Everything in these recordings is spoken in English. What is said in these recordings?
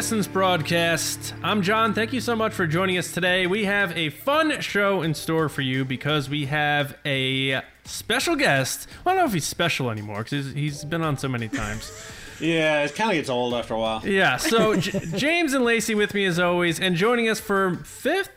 Resistance broadcast. I'm John. Thank you so much for joining us today. We have a fun show in store for you because we have a special guest. Well, I don't know if he's special anymore because he's, he's been on so many times. Yeah, it kind of gets old after a while. Yeah, so J- James and Lacey with me as always, and joining us for fifth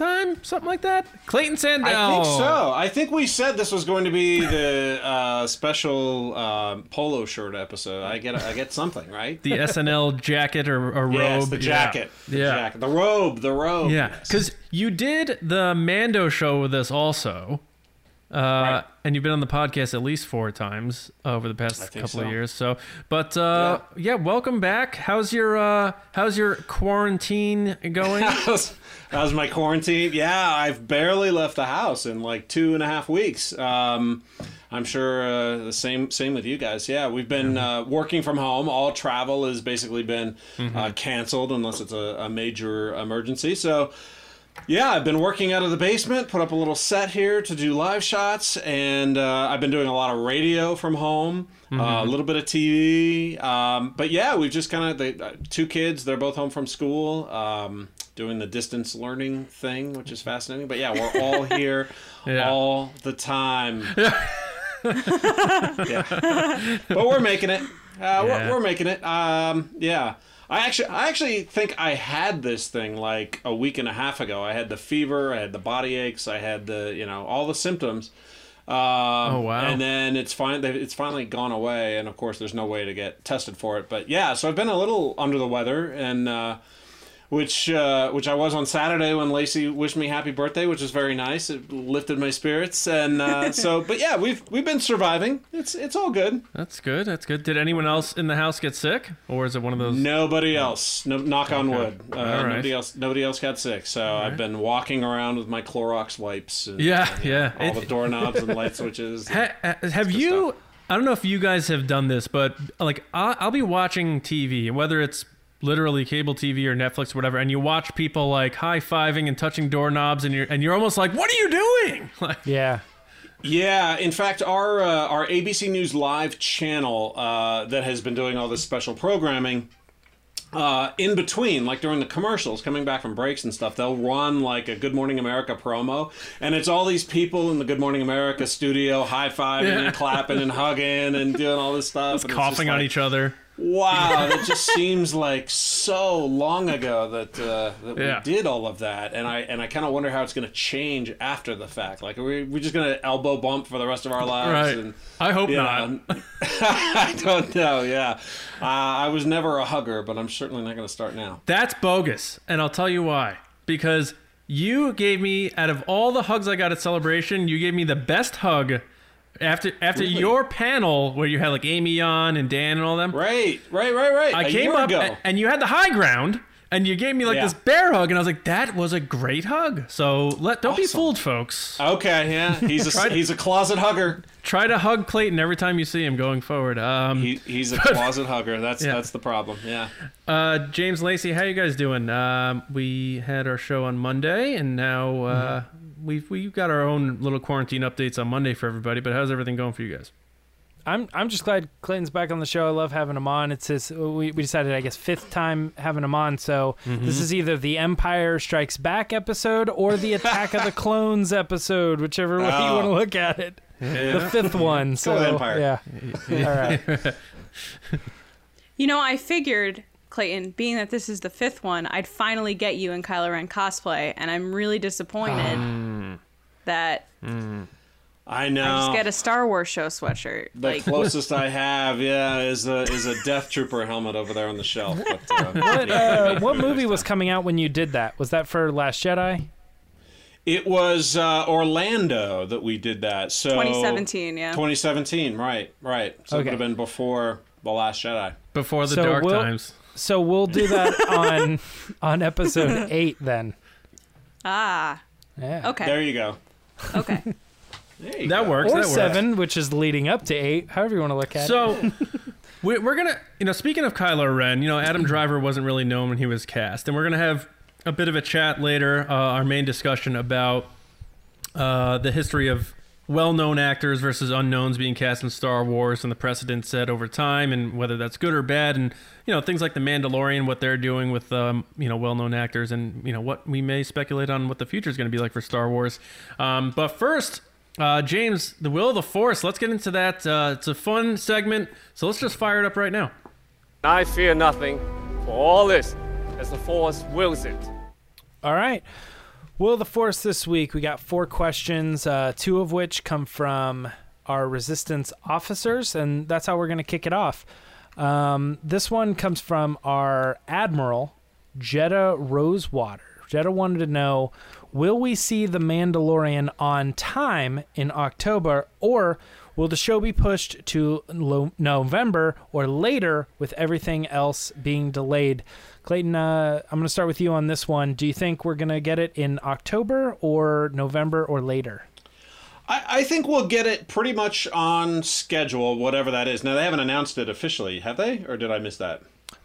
time, something like that. Clayton Sandell. I think so. I think we said this was going to be the uh, special uh, polo shirt episode. I get I get something right. The SNL jacket or, or robe. Yes, the jacket. Yeah. The yeah. jacket. The robe. The robe. Yeah, yes. because you did the Mando show with us also, uh, Right. and you've been on the podcast at least four times over the past couple of years. So, but uh, yeah. welcome back. How's your uh, how's your quarantine going? How's, how's my quarantine? Yeah, I've barely left the house in like two and a half weeks. Um, I'm sure uh, the same same with you guys. Yeah, we've been uh, working from home. All travel has basically been uh, canceled unless it's a, a major emergency. So. Yeah, I've been working out of the basement, put up a little set here to do live shots, and uh, I've been doing a lot of radio from home, uh, a little bit of TV. Um, but yeah, we've just kind of, uh, two kids, they're both home from school, um, doing the distance learning thing, which is fascinating. But yeah, we're all here Yeah. all the time. yeah. But we're making it. Uh, Yeah. we're, we're making it. Um, yeah. I actually, I actually think I had this thing like a week and a half ago. I had the fever, I had the body aches, I had the, you know, all the symptoms. Um, oh wow. And then it's fine. It's finally gone away, and of course, there's no way to get tested for it. But yeah, so I've been a little under the weather, and uh, which uh, which I was on Saturday when Lacey wished me happy birthday, which was very nice. It lifted my spirits, and uh, so. But yeah, we've we've been surviving. It's it's all good. That's good. That's good. Did anyone else in the house get sick, or is it one of those? Nobody else. No, knock on wood. Uh, right. Nobody else. Nobody else got sick. So I've been walking around with my Clorox wipes. And, Yeah, and, yeah. All It- the doorknobs and light switches. Ha- ha- have you? stuff. I don't know if you guys have done this, but like I'll, I'll be watching TV, whether it's literally cable TV or Netflix, or whatever, and you watch people like high fiving and touching doorknobs, and you're and you're almost like, what are you doing? Like, Yeah. Yeah, in fact, our uh, our ABC News Live channel uh, that has been doing all this special programming. Uh, in between, like during the commercials, coming back from breaks and stuff, they'll run like a Good Morning America promo, and it's all these people in the Good Morning America studio high fiving Yeah. and clapping and hugging and doing all this stuff, and it's coughing just on like, each other. Wow, that just seems like so long ago that uh, that Yeah. we did all of that, and I and I kind of wonder how it's going to change after the fact. Like, are we we just going to elbow bump for the rest of our lives? Right. And, I hope not. know, I don't know. Yeah, uh, I was never a hugger, but I'm certainly not going to start now. That's bogus, and I'll tell you why. Because you gave me, out of all the hugs I got at Celebration, you gave me the best hug after after Really? your panel where you had like Amy on and Dan and all them. Right, right, right, right. I a came up ago. and you had the high ground, and you gave me like Yeah. this bear hug, and I was like, that was a great hug. So let don't be fooled, folks. Okay, yeah, he's a he's a closet hugger. Try to hug Clayton every time you see him going forward. Um, He, he's a closet hugger. That's Yeah. that's the problem. Yeah. Uh, James Lacey, how you guys doing? Um, we had our show on Monday, and now uh, we've we've got our own little quarantine updates on Monday for everybody. But how's everything going for you guys? I'm I'm just glad Clayton's back on the show. I love having him on. It's his we, we decided I guess fifth time having him on. So mm-hmm. this is either the Empire Strikes Back episode or the Attack of the Clones episode, whichever way you Oh. want to look at it. The fifth one. So Empire. yeah. All right. You know, I figured, Clayton, being that this is the fifth one, I'd finally get you in Kylo Ren cosplay, and I'm really disappointed that I know. I just get a Star Wars show sweatshirt. The like, closest I have, yeah, is a is a Death Trooper helmet over there on the shelf. But, uh, What yeah, uh, what movie was coming out when you did that? Was that for Last Jedi? It was uh, Orlando that we did that. So 2017, yeah. 2017, right, right. So it would have been before the Last Jedi. Before the So dark we'll- times. So we'll do that on on episode eight then. ah, Yeah. okay, There you go. okay. There you That go. works. Or that works. seven, which is leading up to eight. However you want to look at it. So we- we're gonna, you know, speaking of Kylo Ren, you know, Adam Driver wasn't really known when he was cast, and we're gonna have a bit of a chat later, uh, our main discussion about uh, the history of well-known actors versus unknowns being cast in Star Wars and the precedent set over time and whether that's good or bad and you know things like the Mandalorian what they're doing with um, you know well-known actors and you know what we may speculate on what the future is going to be like for Star Wars. Um, but first uh, James the will of the force let's get into that. Uh, it's a fun segment so let's just fire it up right now. I fear nothing for all this as the force wills it. All right. Will the Force this week, we got four questions, uh, two of which come from our resistance officers, and that's how we're going to kick it off. Um, this one comes from our Admiral, Jetta Rosewater. Jetta wanted to know Will we see The Mandalorian on time in October, or will the show be pushed to lo- November or later with everything else being delayed? Clayton, uh, I'm going to start with you on this one. Do you think we're going to get it in October or November or later? I, I think we'll get it pretty much on schedule, whatever that is. Now they haven't announced it officially, have they? Or did I miss that?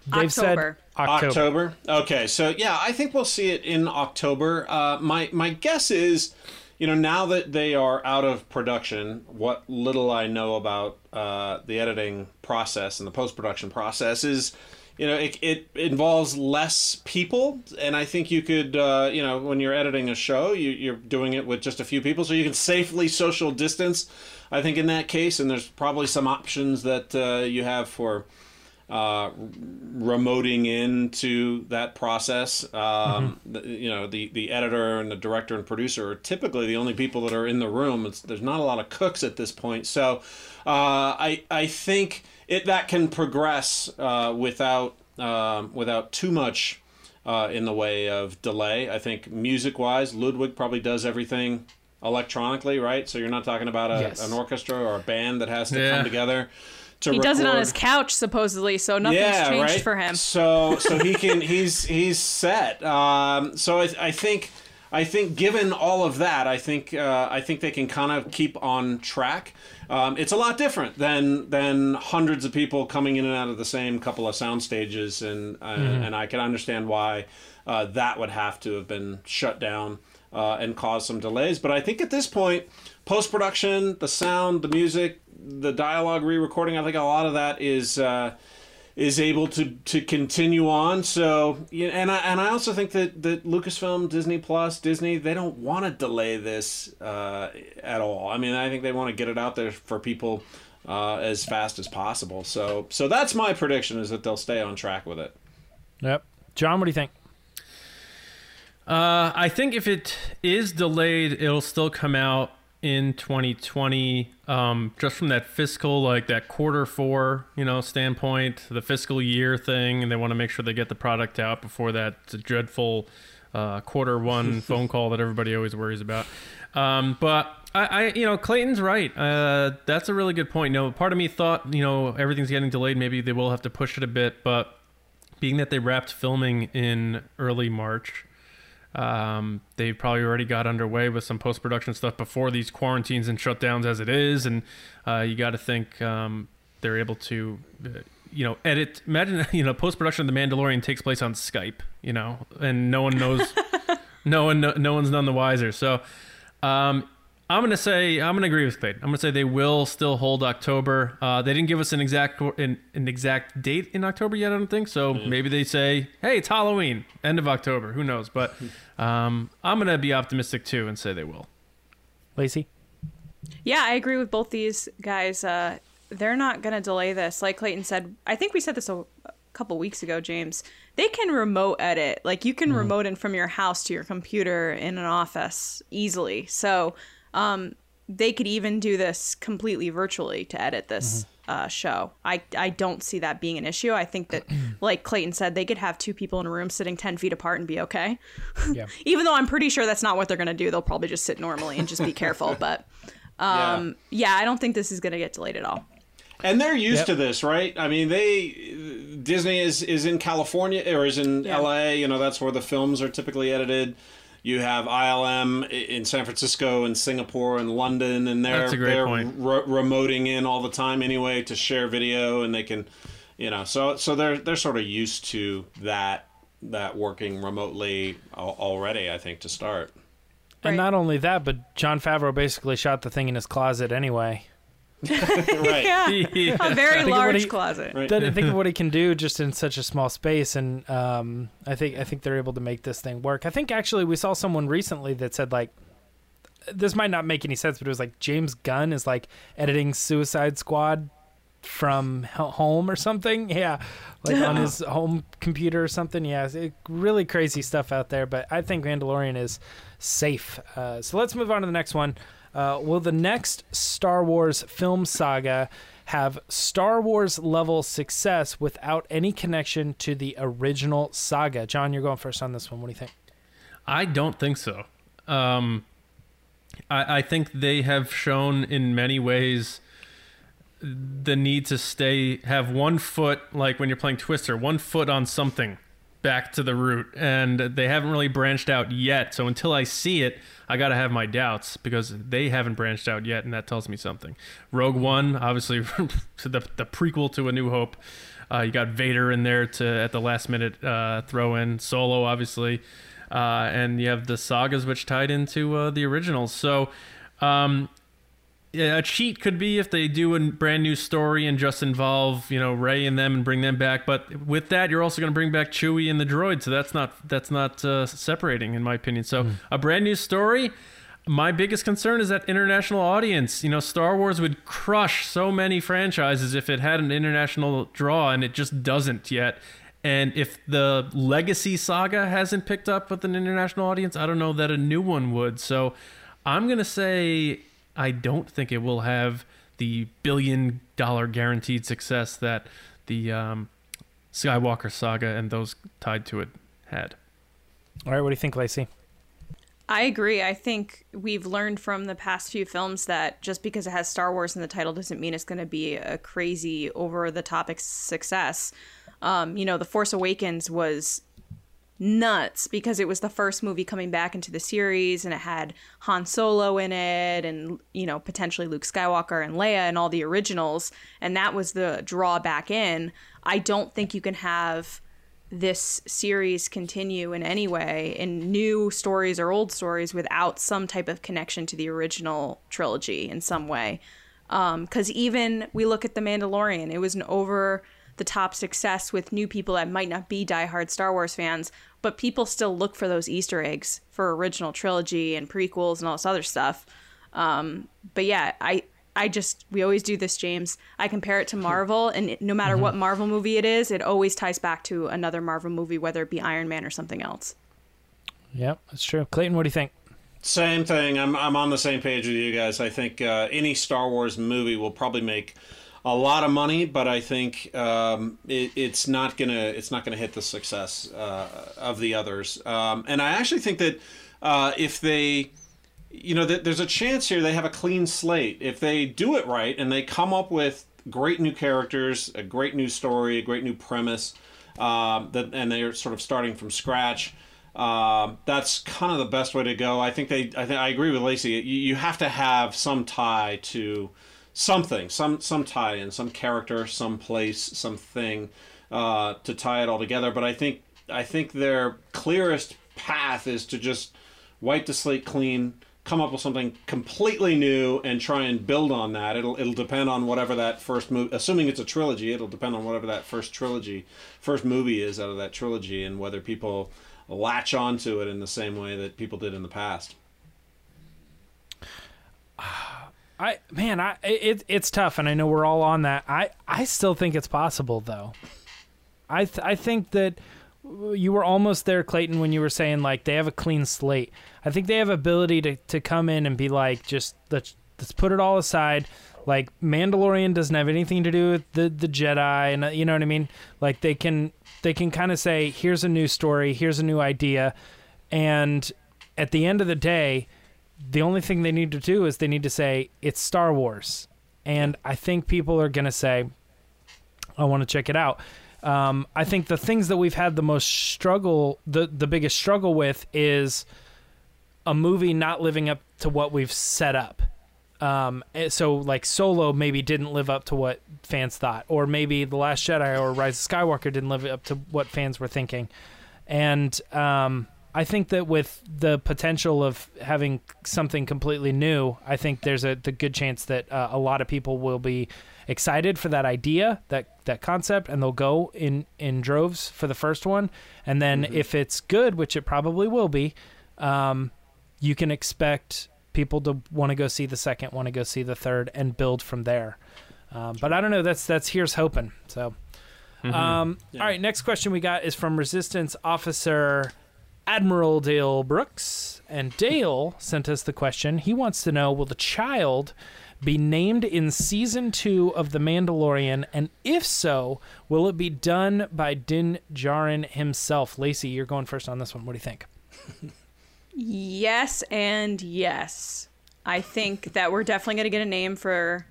They've October. said October. October. Okay, so yeah, I think we'll see it in October. Uh, my my guess is, you know, now that they are out of production, what little I know about uh, the editing process and the post production process is, you know, it, it involves less people, and I think you could, uh, you know, when you're editing a show, you, you're doing it with just a few people, so you can safely social distance. I think in that case, and there's probably some options that uh, you have for uh, remoting into that process. Um, the, you know, the, the editor and the director and producer are typically the only people that are in the room. It's, there's not a lot of cooks at this point, so uh, I I think it that can progress uh, without um, without too much. Uh, in the way of delay, I think music-wise, Ludwig probably does everything electronically, right? So you're not talking about a, Yes. an orchestra or a band that has to Yeah. come together. To He does it on his couch supposedly, so nothing's changed for him. So so he can he's he's set. Um, so I, I think I think given all of that, I think uh, I think they can kind of keep on track. Um, it's a lot different than than hundreds of people coming in and out of the same couple of sound stages, and uh, and I can understand why uh, that would have to have been shut down uh, and cause some delays. But I think at this point, post production, the sound, the music, the dialogue re-recording, I think a lot of that is. Is able to to continue on. So, yeah, and I and I also think that that Lucasfilm, Disney Plus, Disney, they don't want to delay this uh, at all. I mean, I think they want to get it out there for people uh, as fast as possible. So, so that's my prediction is that they'll stay on track with it. Yep. John, what do you think? Uh, I think if it is delayed, it'll still come out in 2020. Um, just from that fiscal, like that quarter four, you know, standpoint, the fiscal year thing, and they want to make sure they get the product out before that dreadful uh, quarter one phone call that everybody always worries about. Um, but I, I, you know, Clayton's right. Uh, that's a really good point. You know, part of me thought, you know, everything's getting delayed. Maybe they will have to push it a bit, but being that they wrapped filming in early March, um, they probably already got underway with some post production stuff before these quarantines and shutdowns as it is, and uh, you got to think um, they're able to, uh, you know, edit. Imagine you know post production of The Mandalorian takes place on Skype, you know, and no one knows, no one, no, no one's none the wiser. So. Um, I'm gonna say I'm gonna agree with Clayton. I'm gonna say they will still hold October. Uh, they didn't give us an exact an, an exact date in October yet. I don't think so. Maybe they say, "Hey, it's Halloween, end of October." Who knows? But um, I'm gonna be optimistic too and say they will. Lacey? Yeah, I agree with both these guys. Uh, they're not going to delay this. Like Clayton said, I think we said this a, a couple weeks ago, James. They can remote edit. Like you can remote in from your house to your computer in an office easily. So um, they could even do this completely virtually to edit this uh, show. I, I don't see that being an issue. I think that, like Clayton said, they could have two people in a room sitting 10 feet apart and be okay. Yeah. even though I'm pretty sure that's not what they're going to do. They'll probably just sit normally and just be careful. But um, yeah. I don't think this is going to get delayed at all. And they're used Yep. to this, right? I mean, they Disney is is in California or is in Yeah. LA. You know, that's where the films are typically edited. You have ILM in San Francisco and Singapore and London, and they're That's a great they're point. re- remoting in all the time anyway to share video, and they can, you know, so so they're they're sort of used to that that working remotely already. I think to start. And Right. not only that, but Jon Favreau basically shot the thing in his closet anyway. right. Yeah, Yeah. a very Think large he- closet. Right. That- think of what he can do just in such a small space, and um, I think I think they're able to make this thing work. I think actually we saw someone recently that said like, this might not make any sense, but it was like James Gunn is like editing Suicide Squad from home or something. Yeah, like on his home computer or something. Yeah, it, really crazy stuff out there. But I think Mandalorian is safe. Uh, so let's move on to the next one. Uh, will the next Star Wars film saga have Star Wars level success without any connection to the original saga? John, you're going first on this one. What do you think? I don't think so. Um, I, I think they have shown in many ways the need to stay have one foot like when you're playing Twister, one foot on something back to the root, and they haven't really branched out yet. So until I see it, I gotta have my doubts because they haven't branched out yet, and that tells me something. Rogue One, obviously, the the prequel to A New Hope. Uh, you got Vader in there to at the last minute uh, throw in Solo, obviously, uh, and you have the sagas which tied into uh, the originals. So. Um, a cheat could be if they do a brand new story and just involve you know Rey and them and bring them back. But with that, you're also going to bring back Chewie and the droid, so that's not that's not uh, separating in my opinion. So a brand new story. My biggest concern is that international audience. You know, Star Wars would crush so many franchises if it had an international draw, and it just doesn't yet. And if the legacy saga hasn't picked up with an international audience, I don't know that a new one would. So I'm going to say I don't think it will have the billion dollar guaranteed success that the um, Skywalker saga and those tied to it had. All right, what do you think, Lacey? I agree. I think we've learned from the past few films that just because it has Star Wars in the title doesn't mean it's going to be a crazy over the top success. Um, you know, The Force Awakens was nuts because it was the first movie coming back into the series and it had Han Solo in it and you know potentially Luke Skywalker and Leia and all the originals and that was the draw back in. I don't think you can have this series continue in any way in new stories or old stories without some type of connection to the original trilogy in some way. Um, because even we look at The Mandalorian, it was an over the top success with new people that might not be diehard Star Wars fans, but people still look for those Easter eggs for original trilogy and prequels and all this other stuff. Um, but yeah, I I just we always do this, James. I compare it to Marvel, and no matter what Marvel movie it is, it always ties back to another Marvel movie, whether it be Iron Man or something else. Yep, that's true. Clayton, what do you think? Same thing. I'm I'm on the same page with you guys. I think uh, any Star Wars movie will probably make a lot of money, but I think um, it, it's not gonna it's not gonna hit the success uh, of the others. Um, and I actually think that uh, if they you know, th- there's a chance here they have a clean slate. If they do it right and they come up with great new characters, a great new story, a great new premise, um, that, and they're sort of starting from scratch, um, that's kind of the best way to go. I think they, I think I agree with Lacey. You, you have to have some tie to something, some some tie in, some character, some place, something uh, to tie it all together. But I think I think their clearest path is to just wipe the slate clean, come up with something completely new, and try and build on that. It'll it'll depend on whatever that first movie. Assuming it's a trilogy, it'll depend on whatever that first trilogy, first movie is out of that trilogy, and whether people latch onto it in the same way that people did in the past. I man, I it it's tough, and I know we're all on that. I I still think it's possible, though. I th- I think that you were almost there, Clayton, when you were saying like they have a clean slate. I think they have ability to to come in and be like, just let's let's put it all aside. Like Mandalorian doesn't have anything to do with the the Jedi, and uh, you know what I mean. Like they can they can kind of say, here's a new story, here's a new idea, and at the end of the day the only thing they need to do is they need to say it's Star Wars, and I think people are gonna say, I want to check it out. Um, I think the things that we've had the most struggle, the the biggest struggle with, is a movie not living up to what we've set up. Um, eh, so like Solo maybe didn't live up to what fans thought, or maybe The Last Jedi or Rise of Skywalker didn't live up to what fans were thinking, and um, I think that with the potential of having something completely new, I think there's a the good chance that uh, a lot of people will be excited for that idea, that that concept, and they'll go in in droves for the first one. And then if it's good, which it probably will be, um, you can expect people to want to go see the second, want to go see the third, and build from there. Um, but I don't know. That's that's here's hoping. So, um, all right. Next question we got is from Resistance Officer Admiral Dale Brooks, and Dale sent us the question. He wants to know: Will the child be named in season two of The Mandalorian, and if so, will it be done by Din Djarin himself? Lacey, you're going first on this one. What do you think? Yes and yes. I think that we're definitely going to get a name for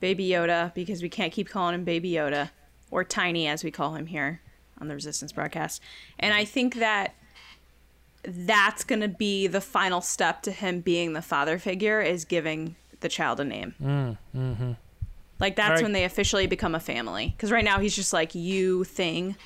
Baby Yoda because we can't keep calling him Baby Yoda or Tiny as we call him here on the Resistance broadcast. And I think that that's going to be the final step to him being the father figure is giving the child a name. Mm, Like that's Alright. when they officially become a family. Because right now he's just like you thing.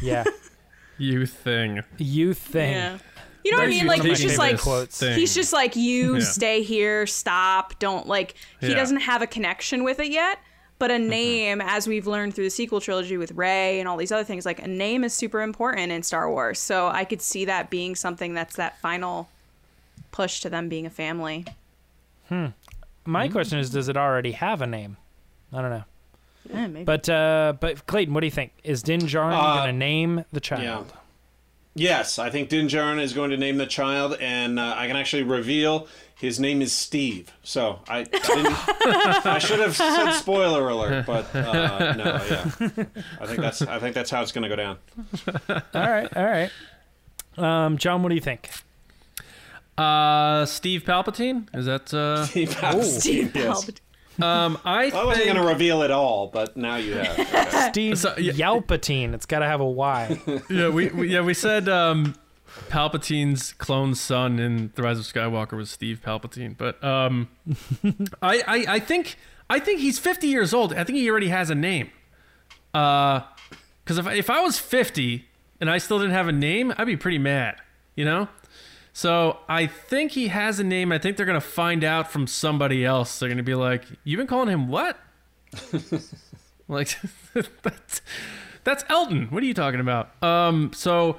Yeah, You thing. you thing. Yeah. You know what I mean? Like he's just like quotes. thing. he's just like you Yeah. stay here, stop, don't like he Yeah. doesn't have a connection with it yet. But Mm-hmm. a name, as we've learned through the sequel trilogy with Rey and all these other things, like a name is super important in Star Wars. So I could see that being something that's that final push to them being a family. Hmm. My question is, does it already have a name? I don't know. Eh, maybe. But uh, but Clayton, what do you think? Is Din Djarin Uh, going to name the child? Yeah. Yes, I think Din Djarin is going to name the child, and uh, I can actually reveal his name is Steve. So I, I, didn't, I should have said spoiler alert, but uh, no, yeah. I think that's I think that's how it's going to go down. All right, all right. Um, John, what do you think? Uh, Steve Palpatine. Is that? Uh, Steve Steve yes. Palpatine. um, I I wasn't think. going to reveal it all, but now you have. Okay. Steve So, yeah- Yalpatine. It's got to have a Y. yeah, we, we yeah we said um, Palpatine's clone son in The Rise of Skywalker was Steve Palpatine, but um, I, I I think I think he's 50 years old. I think he already has a name. Uh, because if I- if I was 50 and I still didn't have a name, I'd be pretty mad, you know. So I think he has a name. I think they're gonna find out from somebody else. They're gonna be like, "You've been calling him what?" like that's that's Elton. What are you talking about? Um, so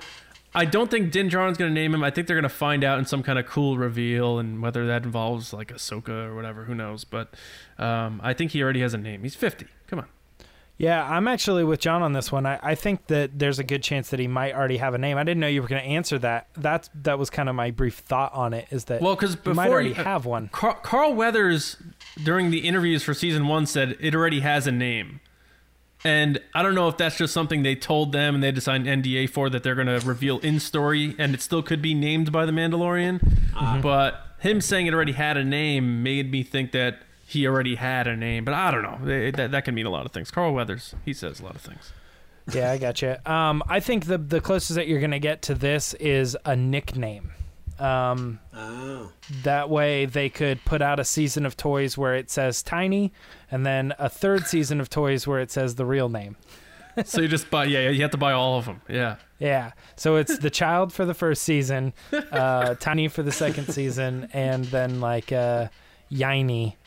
I don't think Din Djarin's gonna name him. I think they're gonna find out in some kind of cool reveal, and whether that involves like Ahsoka or whatever, who knows? But um, I think he already has a name. He's 50. Come on. Yeah, I'm actually with John on this one. I, I think that there's a good chance that he might already have a name. I didn't know you were going to answer that. That's that was kind of my brief thought on it. Is that Well, because he might before already he- have one. Carl, Carl Weathers during the interviews for season one said it already has a name. And I don't know if that's just something they told them and they had to sign NDA for that they're going to reveal in story, and it still could be named by the Mandalorian. But him saying it already had a name made me think that he already had a name. But I don't know. That, that can mean a lot of things. Carl Weathers, he says a lot of things. Yeah, I got you. Um, I think the the closest that you're going to get to this is a nickname. Um, Oh. that way they could put out a season of toys where it says Tiny, and then a third season of toys where it says the real name. So you just buy, yeah, you have to buy all of them. Yeah. Yeah. So it's the child for the first season, uh, Tiny for the second season, and then like uh, Yiny.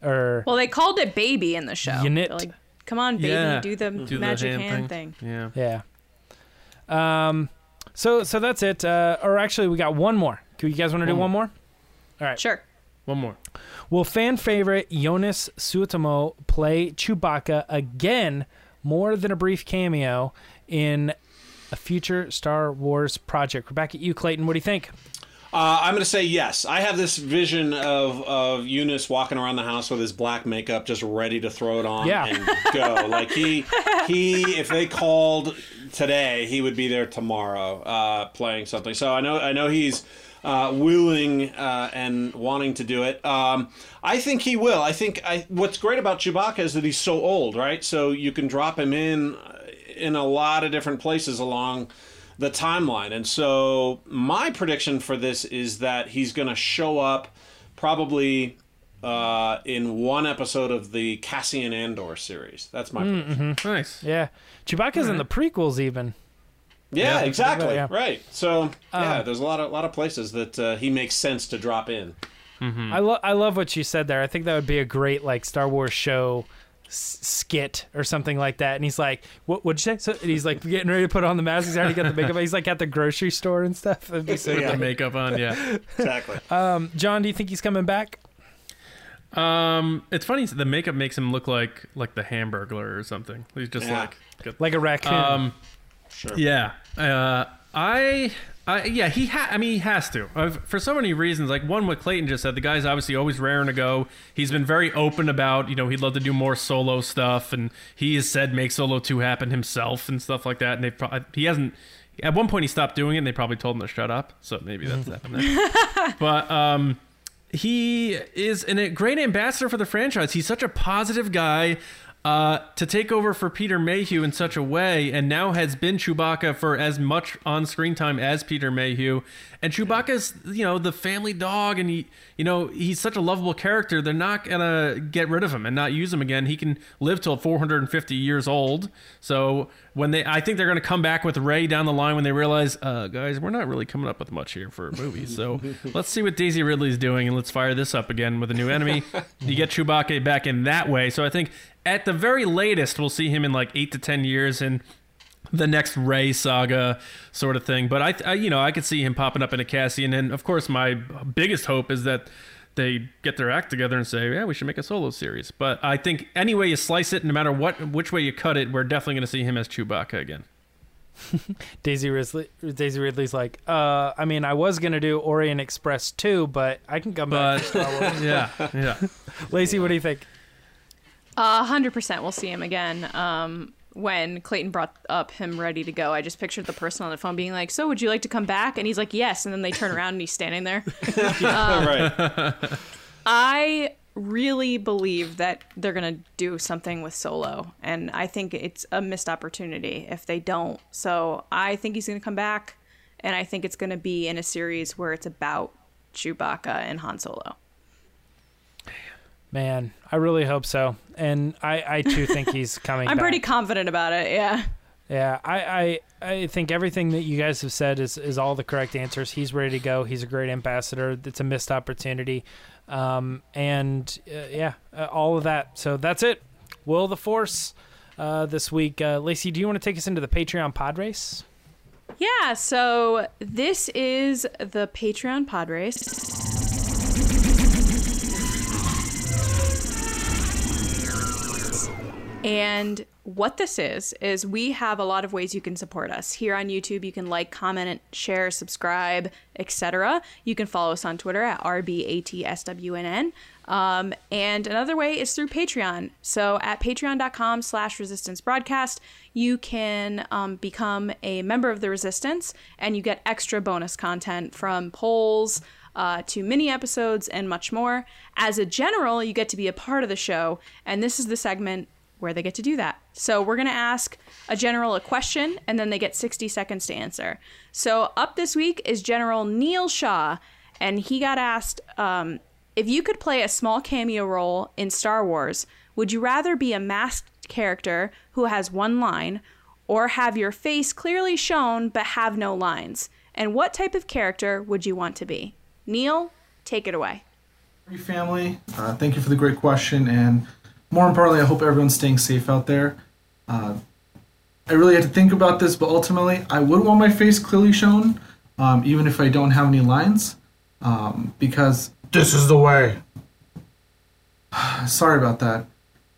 Or Well, they called it baby in the show. Unit. Like, come on, baby, Yeah. do the Do magic the hand, thing. Yeah. yeah. Um. So so that's it. Uh, or actually, we got one more. Do you guys want to do One one more? All right. Sure. One more. Will fan favorite Joonas Suotamo play Chewbacca again, more than a brief cameo in a future Star Wars project? We're back at you, Clayton. What do you think? Uh, I'm going to say yes. I have this vision of of Joonas walking around the house with his black makeup, just ready to throw it on Yeah. and go. Like he he, if they called today, he would be there tomorrow, uh, playing something. So I know I know he's. Uh, willing uh, and wanting to do it, um, I think he will. I think I, what's great about Chewbacca is that he's so old, right? So you can drop him in in a lot of different places along the timeline. And so my prediction for this is that he's going to show up probably uh, in one episode of the Cassian Andor series. That's my prediction. Nice. Yeah, Chewbacca's in the prequels even. Yeah, Yeah. exactly. Yeah. Right. So yeah, Um, there's a lot of lot of places that uh, he makes sense to drop in. I love I love what you said there. I think that would be a great like Star Wars show s- skit or something like that. And he's like, "What would you say?" So, and he's like getting ready to put on the mask. He's already got the makeup. He's like at the grocery store and stuff. It'd be so Yeah. The makeup on, yeah. Exactly. Um, John, do you think he's coming back? Um, it's funny. The makeup makes him look like like the Hamburglar or something. He's just Yeah. like, got- Like a raccoon? um, sure. yeah. Uh, I, I, yeah. He ha- I mean, he has to uh, for so many reasons. Like one, what Clayton just said. The guy's obviously always raring to go. He's been very open about, you know, he'd love to do more solo stuff, and he has said make Solo two happen himself and stuff like that. And they, pro- he hasn't. At one point, he stopped doing it, and they probably told him to shut up. So maybe that's happened but um, he is an, a great ambassador for the franchise. He's such a positive guy. Uh, to take over for Peter Mayhew in such a way, and now has been Chewbacca for as much on-screen time as Peter Mayhew, and Chewbacca's you know the family dog, and he you know he's such a lovable character. They're not gonna get rid of him and not use him again. He can live till 450 years old. So when they, I think they're gonna come back with Rey down the line when they realize, uh, guys, we're not really coming up with much here for a movie. So let's see what Daisy Ridley's doing, and let's fire this up again with a new enemy. you get Chewbacca back in that way. So I think at the very latest, we'll see him in like eight to ten years in the next Rey saga sort of thing. But I, I you know, I could see him popping up in a Cassian, and of course, my biggest hope is that they get their act together and say, yeah, we should make a solo series. But I think any way you slice it, no matter what, which way you cut it, we're definitely going to see him as Chewbacca again. Daisy Ridley, Daisy Ridley's like, uh, I mean, I was gonna do Orient Express too, but I can come back. But Wars. yeah, yeah. Lacey, what do you think? A hundred percent, we'll see him again. Um, when Clayton brought up him ready to go, I just pictured the person on the phone being like, "So, would you like to come back?" And he's like, "Yes." And then they turn around and he's standing there. right. I really believe that they're gonna do something with Solo, and I think it's a missed opportunity if they don't. So I think he's gonna come back, and I think it's gonna be in a series where it's about Chewbacca and Han Solo. Man, I really hope so, and I, I too think he's coming. I'm back. pretty confident about it. Yeah. Yeah, I, I, I think everything that you guys have said is, is all the correct answers. He's ready to go. He's a great ambassador. It's a missed opportunity. Um, and uh, yeah, uh, all of that. So that's it. Will the Force uh, this week. Uh, Lacey, do you want to take us into the Patreon pod race? Yeah, so this is the Patreon pod race. And what this is, is we have a lot of ways you can support us. Here on YouTube, you can like, comment, share, subscribe, etc. You can follow us on Twitter at RBATSWNN. Um, and another way is through Patreon. So at patreon.com slash resistance broadcast, you can um, become a member of the resistance and you get extra bonus content from polls, uh, to mini episodes and much more. As a general, you get to be a part of the show, and this is the segment where they get to do that. So we're going to ask a general a question, and then they get 60 seconds to answer. So up this week is General Neil Shaw, and he got asked um, if you could play a small cameo role in Star Wars, would you rather be a masked character who has one line, or have your face clearly shown but have no lines? And what type of character would you want to be? Neil, take it away. Family. Uh, thank you for the great question, and more importantly, I hope everyone's staying safe out there. Uh, I really had to think about this, but ultimately, I would want my face clearly shown, um, even if I don't have any lines, um, because this is the way. Sorry about that.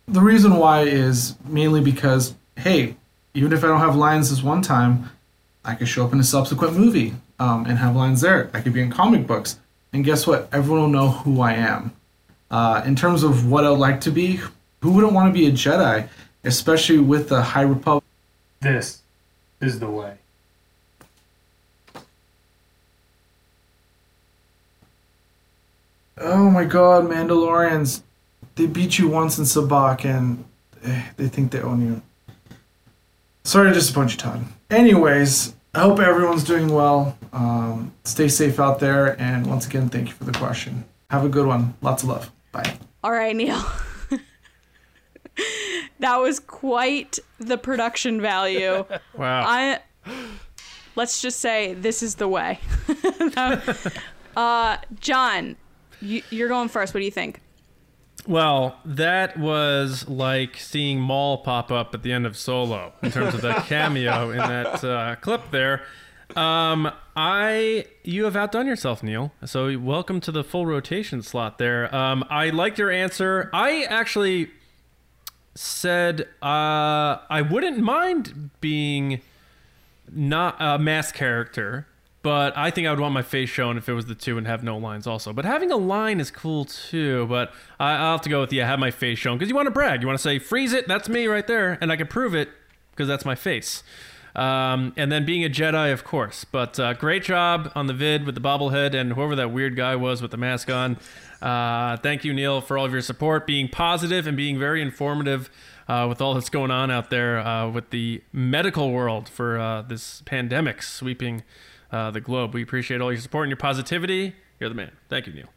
The reason why is mainly because, hey, even if I don't have lines this one time, I could show up in a subsequent movie um, and have lines there. I could be in comic books. And guess what? Everyone will know who I am. Uh, in terms of what I'd like to be, who wouldn't want to be a Jedi, especially with the High Republic? This is the way. Oh my god, Mandalorians. They beat you once in Sabak and eh, they think they own you. Sorry to disappoint you, Todd. Anyways, I hope everyone's doing well. Um, stay safe out there. And once again, thank you for the question. Have a good one. Lots of love. Bye. All right, Neil. that was quite the production value. Wow. I let's just say this is the way. uh, John, you, you're going first. What do you think? Well, that was like seeing Maul pop up at the end of Solo in terms of the cameo in that uh, clip there. Um, I you have outdone yourself, Neil. So welcome to the full rotation slot there. Um, I liked your answer. I actually said uh, I wouldn't mind being not a mask character, but I think I would want my face shown if it was the two and have no lines also. But having a line is cool too. But I, I'll have to go with yeah, have my face shown because you want to brag. You want to say freeze it, that's me right there, and I can prove it because that's my face. Um, and then being a Jedi, of course. But uh, great job on the vid with the bobblehead and whoever that weird guy was with the mask on. Uh, thank you, Neil, for all of your support, being positive and being very informative uh, with all that's going on out there uh, with the medical world for uh, this pandemic sweeping uh, the globe. We appreciate all your support and your positivity. You're the man. Thank you, Neil.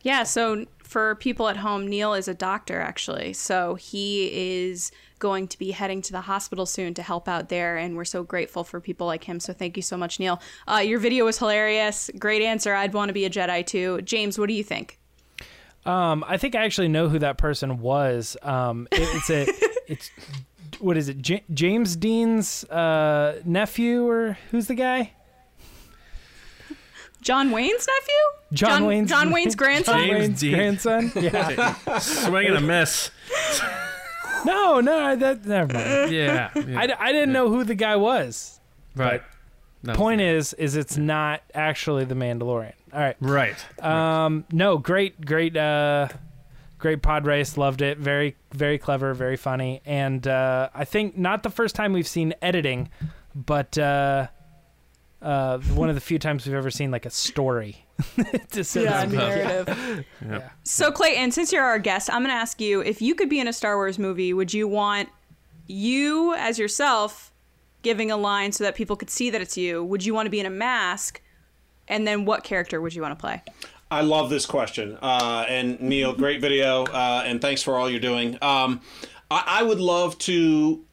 Yeah, so for people at home, Neil is a doctor actually. So he is going to be heading to the hospital soon to help out there, and we're so grateful for people like him. So thank you so much, Neil. Uh, your video was hilarious. Great answer. I'd want to be a Jedi too. James, what do you think? Um, I think I actually know who that person was. Um, it, it's a, it's what is it? J- James Dean's uh, nephew, or who's the guy? John Wayne's nephew? John, Wayne's John Wayne's grandson. James Wayne's Dean. grandson. Yeah. Swinging a miss. No, no, that never mind. Yeah. yeah. I, I didn't know who the guy was. right. Was- Point is, is it's not actually the Mandalorian. All right. Right. Um, no, great, great, uh, great pod race. Loved it. Very, very clever, very funny. And uh, I think not the first time we've seen editing, but uh, uh, one of the few times we've ever seen like a story. to say Yeah, this. narrative. Yeah. So Clayton, since you're our guest, I'm going to ask you if you could be in a Star Wars movie, would you want you as yourself giving a line so that people could see that it's you? Would you want to be in a mask? And then what character would you want to play? I love this question. Uh, and Neil, great video, uh, and thanks for all you're doing. Um, I, I would love to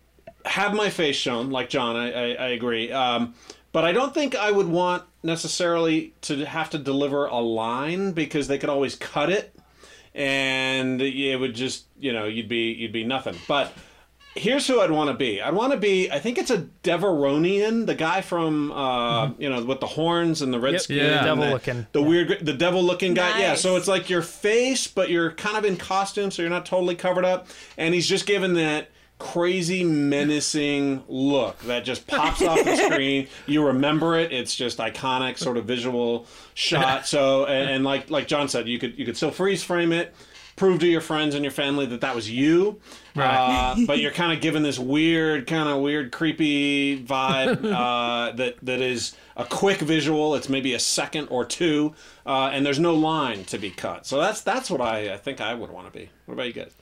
have my face shown, like John. I, I, I agree. Um, but I don't think I would want necessarily to have to deliver a line because they could always cut it, and it would just you know you'd be you'd be nothing. But here's who I'd want to be. I'd want to be. I think it's a Devaronian, the guy from uh, you know with the horns and the red Yep. skin, Yeah. and Devil the, looking. the weird, the devil looking guy. Yeah, so it's like your face, but you're kind of in costume, so you're not totally covered up, and he's just given that crazy menacing look that just pops off the screen. You remember it. It's just iconic sort of visual shot. So and, and like like john said you could you could still freeze frame it prove to your friends and your family that that was you. Right. uh, but you're kind of given this weird kind of weird creepy vibe uh, that that is a quick visual. It's maybe a second or two uh, and there's no line to be cut. So that's that's what i, I think i would want to be. What about you guys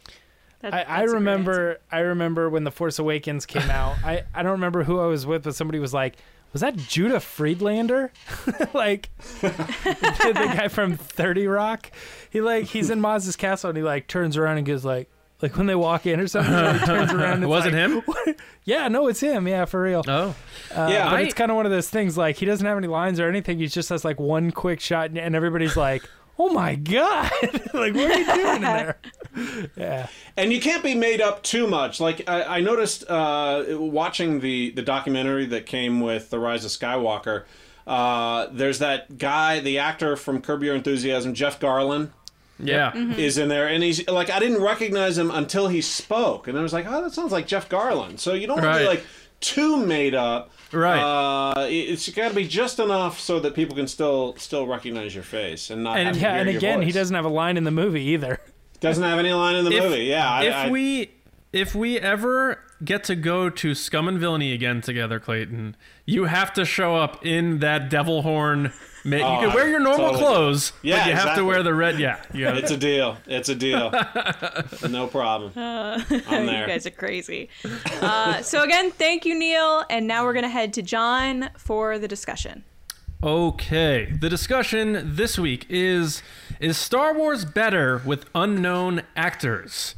That- I, I that's a remember I remember when The Force Awakens came out. I, I don't remember who I was with, but somebody was like, Was that Judah Friedlander? like the, the guy from 30 Rock. He like he's in Maz's castle and he like turns around and goes like like when they walk in or something, he like, turns around and it's Was it like, him? Yeah, no, it's him. Yeah, for real. Oh. Uh, yeah But I- it's kind of one of those things like he doesn't have any lines or anything. He just has like one quick shot and- and everybody's like, "Oh my god!" like, what are you doing in there? Yeah. and you can't be made up too much. Like I, I noticed uh, watching the the documentary that came with the Rise of Skywalker. Uh, there's that guy, the actor from Curb Your Enthusiasm, Jeff Garlin, Yeah. Mm-hmm. is in there, and he's like, I didn't recognize him until he spoke, and I was like, oh, that sounds like Jeff Garlin. So you don't want to be like too made up. Right. Uh, it- it's got to be just enough so that people can still still recognize your face and not. And- have to Yeah, hear and your again, he doesn't have a line in the movie either. doesn't have any line in the If- movie. Yeah, I, if I- we if we ever get to go to Scum and Villainy again together, Clayton, you have to show up in that devil horn. Ma- you Oh, can wear your normal totally. clothes, Yeah, but you have to wear the red. Yeah, yeah. It's a deal. It's a deal. no problem. I'm there. You guys are crazy. Uh, so again, thank you, Neil. And now we're gonna head to John for the discussion. Okay, the discussion this week is Is Star Wars better with unknown actors?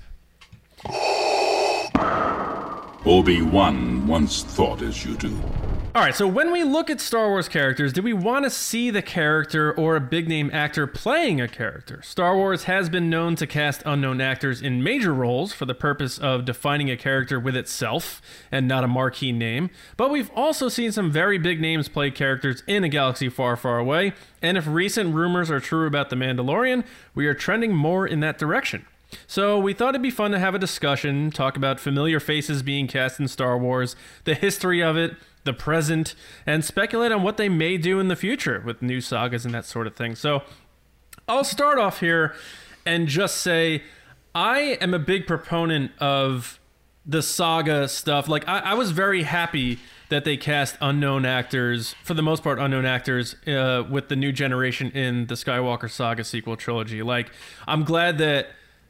Obi-Wan once thought as you do. All right, so when we look at Star Wars characters, do we want to see the character or a big name actor playing a character? Star Wars has been known to cast unknown actors in major roles for the purpose of defining a character with itself and not a marquee name, but we've also seen some very big names play characters in a galaxy far, far away, and if recent rumors are true about The Mandalorian, we are trending more in that direction. So we thought it'd be fun to have a discussion, talk about familiar faces being cast in Star Wars, the history of it, the present, and speculate on what they may do in the future with new sagas and that sort of thing. So I'll start off here and just say I am a big proponent of the saga stuff. Like I, I was very happy that they cast unknown actors, for the most part, unknown actors, uh, with the new generation in the Skywalker Saga sequel trilogy. Like, I'm glad that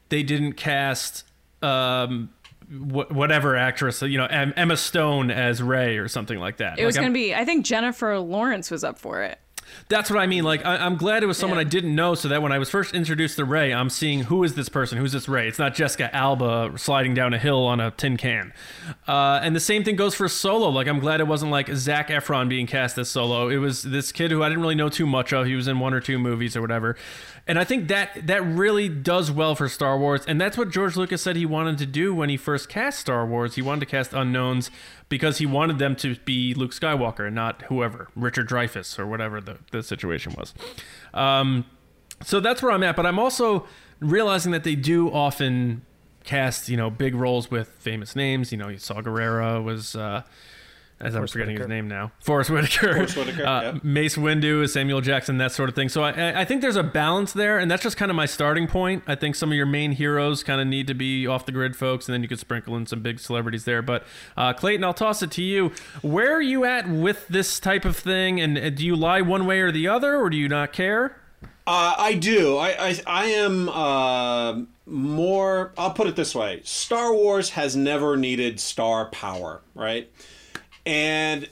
they didn't cast um, wh- whatever actress, you know, Emma Stone as Rey or something like that. It was Like, going to be, I think Jennifer Lawrence was up for it. that's what I mean. Like, I, I'm glad it was someone Yeah. I didn't know, so that when I was first introduced to Rey, I'm seeing who is this person? Who's this Rey? It's not Jessica Alba sliding down a hill on a tin can. Uh, and the same thing goes for Solo. Like, I'm glad it wasn't like Zac Efron being cast as Solo. It was this kid who I didn't really know too much of. He was in one or two movies or whatever. And I think that that really does well for Star Wars, and that's what George Lucas said he wanted to do when he first cast Star Wars. He wanted to cast unknowns because he wanted them to be Luke Skywalker and not whoever, Richard Dreyfuss or whatever the, the situation was. Um, so that's where I'm at, but I'm also realizing that they do often cast, you know, big roles with famous names. You know, you saw Gerrera was, uh, as I'm forgetting his name now, Forest Whitaker. Forest Whitaker, uh, yeah. Mace Windu, Samuel Jackson, that sort of thing. So I, I think there's a balance there, and that's just kind of my starting point. I think some of your main heroes kind of need to be off the grid folks, and then you could sprinkle in some big celebrities there. But uh, Clayton, I'll toss it to you. Where are you at with this type of thing, and uh, do you lie one way or the other, or do you not care? Uh, I do. I I, I am uh, more. I'll put it this way: Star Wars has never needed star power, right? And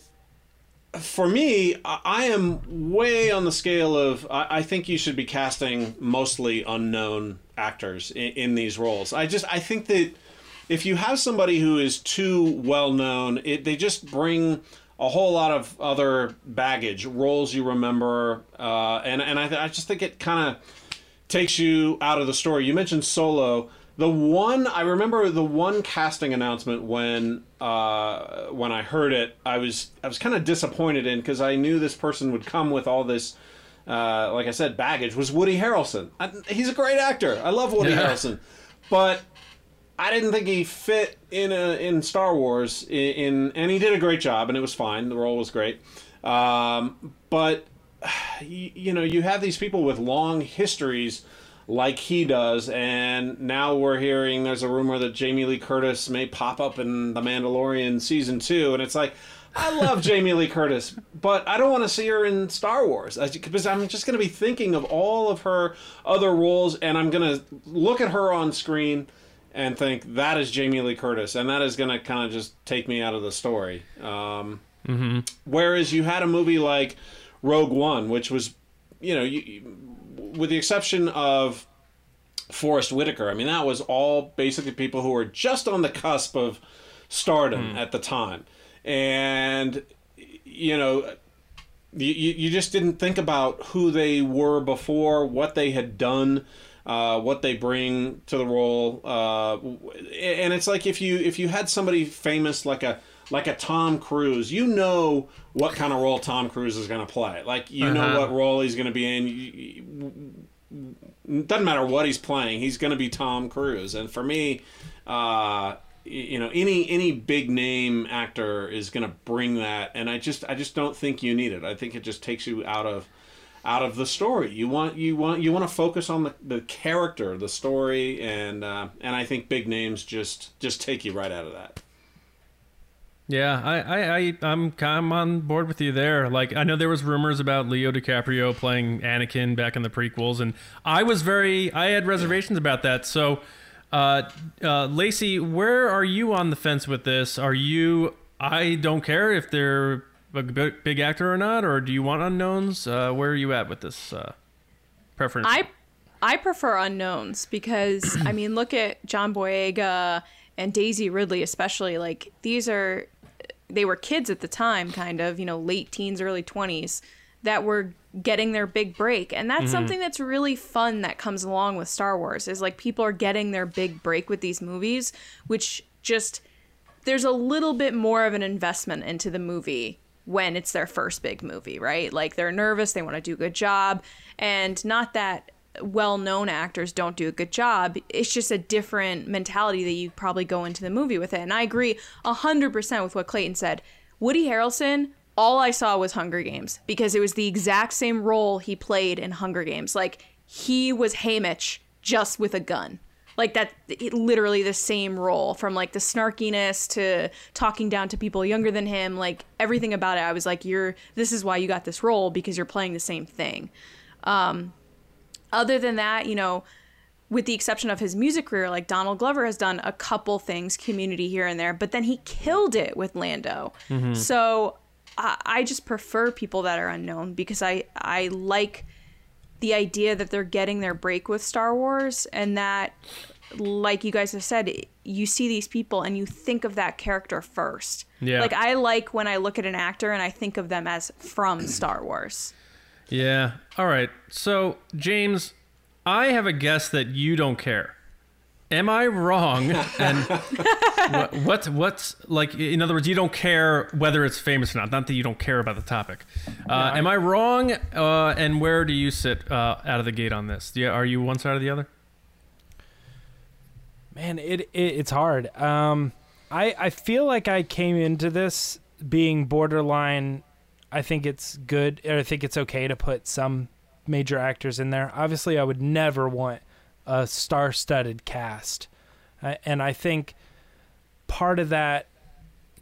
for me, I am way on the scale of. I, I think you should be casting mostly unknown actors in, in these roles. I just I think that if you have somebody who is too well known, it they just bring a whole lot of other baggage, roles you remember, uh, and and I, th- I just think it kind of takes you out of the story. You mentioned Solo. The one I remember the one casting announcement when uh, when I heard it, I was I was kind of disappointed in because I knew this person would come with all this, uh, like I said, baggage. Was Woody Harrelson? I, he's a great actor. I love Woody Yeah. Harrelson, but I didn't think he fit in a, in Star Wars. In, in and he did a great job, and it was fine. The role was great, um, but you, you know you have these people with long histories like he does, and now we're hearing there's a rumor that Jamie Lee Curtis may pop up in The Mandalorian season two, and it's like. I love Jamie Lee Curtis, but I don't want to see her in Star Wars because I'm just going to be thinking of all of her other roles, and I'm going to look at her on screen and think that is Jamie Lee Curtis, and that is going to kind of just take me out of the story. Um, Whereas you had a movie like Rogue One, which was, you know, you, you- with the exception of Forest Whitaker, I mean, that was all basically people who were just on the cusp of stardom at the time. And, you know, you, you you just didn't think about who they were before, what they had done, uh, what they bring to the role, uh, and it's like if you if you had somebody famous like a like a Tom Cruise, you know what kind of role Tom Cruise is going to play. Like you know Uh-huh. what role he's going to be in. You- you- doesn't matter what he's playing, he's going to be Tom Cruise. And for me, uh, you know, any any big name actor is going to bring that, and I just I just don't think you need it. I think it just takes you out of out of the story. You want you want you want to focus on the, the character, the story, and uh, and I think big names just just take you right out of that. Yeah, I, I, I, I'm, I'm on board with you there. Like, I know there was rumors about Leo DiCaprio playing Anakin back in the prequels, and I was very, I had reservations about that. So, uh, uh, Lacey, where are you on the fence with this? Are you, I don't care if they're a big, big actor or not, or do you want unknowns? Uh, where are you at with this uh, preference? I I prefer unknowns because I mean, look at John Boyega and Daisy Ridley, especially. Like these are they were kids at the time, kind of, you know, late teens, early 20s, that were getting their big break. And that's mm-hmm. something that's really fun that comes along with Star Wars is like people are getting their big break with these movies, which just there's a little bit more of an investment into the movie when it's their first big movie, right? Like they're nervous, they want to do a good job, and not that well-known actors don't do a good job. It's just a different mentality that you probably go into the movie with it. And I agree 100% with what Clayton said. Woody Harrelson, all I saw was Hunger Games because it was the exact same role he played in Hunger Games. Like he was Haymitch just with a gun like that it, literally the same role from like the snarkiness to talking down to people younger than him like everything about it i was like you're this is why you got this role because you're playing the same thing um other than that you know with the exception of his music career like donald glover has done a couple things community here and there but then he killed it with lando mm-hmm. so I, I just prefer people that are unknown because i i like the idea that they're getting their break with Star Wars and that like you guys have said you see these people and you think of that character first. Yeah. Like I like when I look at an actor and I think of them as from Star Wars. Yeah. All right. So, James, I have a guess that you don't care. Am I wrong? And what, what what's like? In other words, you don't care whether it's famous or not. Not that you don't care about the topic. Uh, am I wrong? Uh, and where do you sit uh, out of the gate on this? Yeah, are you one side or the other? Man, it, it it's hard. Um, I I feel like I came into this being borderline. I think it's good, I think it's okay to put some major actors in there. Obviously, I would never want a star-studded cast, uh, and I think part of that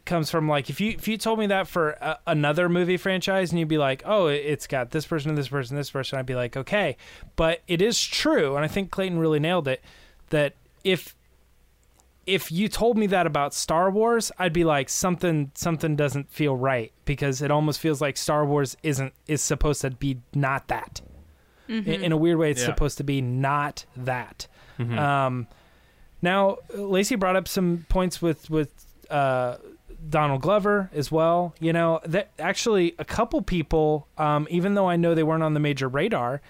comes from like if you if you told me that for a, another movie franchise and you'd be like, oh, it's got this person and this person, this person, I'd be like, okay, but it is true, and I think Clayton really nailed it that if if you told me that about Star Wars, I'd be like something something doesn't feel right because it almost feels like Star Wars isn't is supposed to be not that. In, in a weird way, it's Yeah. supposed to be not that. Um, now, Lacey brought up some points with with uh, Donald Glover as well. You know that actually a couple people, um, even though I know they weren't on the major radar,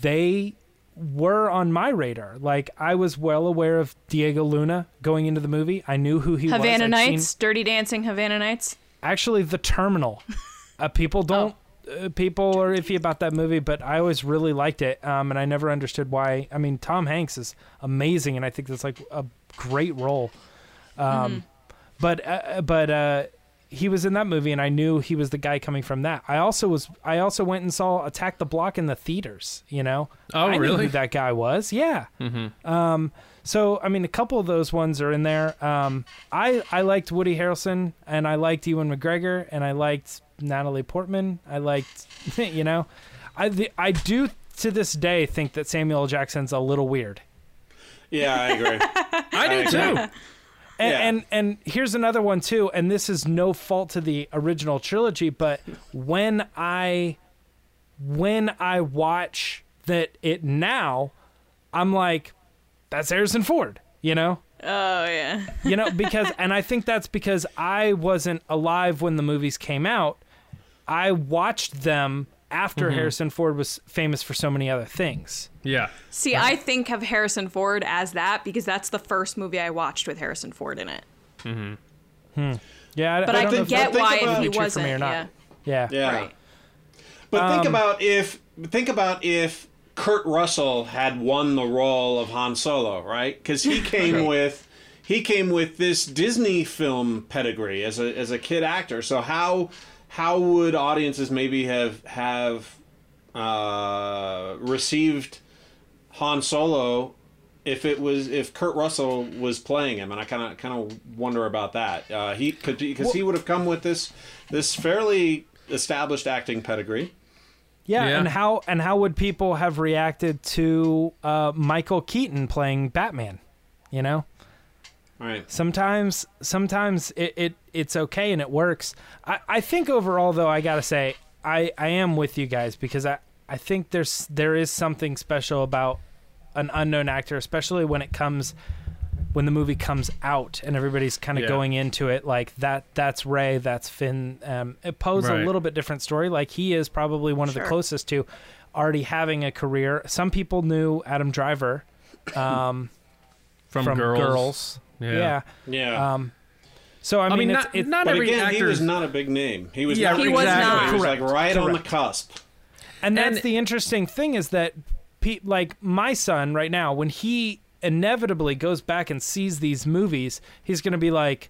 they were on my radar. Like I was well aware of Diego Luna going into the movie. I knew who he was. Havana Nights, seen- Dirty Dancing, Havana Nights. actually, The Terminal. uh, people don't. Uh, people are iffy about that movie, but I always really liked it, um, and I never understood why. I mean, Tom Hanks is amazing, and I think that's like a great role. Um, But uh, but uh, he was in that movie, and I knew he was the guy coming from that. I also was. I also went and saw Attack the Block in the theaters. You know. Oh, I knew really? who that guy was. Yeah. Um, so I mean, a couple of those ones are in there. Um, I I liked Woody Harrelson, and I liked Ewan McGregor, and I liked Natalie Portman. I liked, you know, I the, I do to this day think that Samuel Jackson's a little weird. Yeah, I agree. I do agree. too. And, Yeah. and and here's another one too, and this is no fault to the original trilogy, but when I when I watch that it now, I'm like, that's Harrison Ford, you know? Oh yeah. you know because and i think that's because i wasn't alive when the movies came out i watched them after harrison ford was famous for so many other things Yeah. See, I think of Harrison Ford as that because that's the first movie I watched with Harrison Ford in it. Hmm. yeah I, But I I, don't know can get that- think why about- if he True for me wasn't. or not. Yeah. yeah Yeah. Right. But think Um, about if think about if Kurt Russell had won the role of Han Solo, right? Because he came with he came with this Disney film pedigree as a as a kid actor. So how how would audiences maybe have have uh, received Han Solo if it was if Kurt Russell was playing him, and I kind of kind of wonder about that. Uh, he could because he would have come with this this fairly established acting pedigree. yeah Yeah. and how and how would people have reacted to uh, michael keaton playing batman you know Right. sometimes sometimes it, it it's okay and it works I, I think overall though i gotta say i i am with you guys because i i think there's there is something special about an unknown actor especially when it comes when the movie comes out and everybody's kind of Yeah. going into it like that that's Rey, that's Finn. Um, it Poe's Right. a little bit different story. Like he is probably one of the closest to already having a career. Some people knew Adam Driver um, from, from girls. Girls. Yeah. Yeah. Yeah. Um, so I mean, I mean, it's, not, it's not but every again, actor he was not a big name. He was Yeah, not He was exactly. not. He was like Correct. right on the cusp. And that's And- the interesting thing is that, pe- like my son right now, when he inevitably goes back and sees these movies, he's going to be like,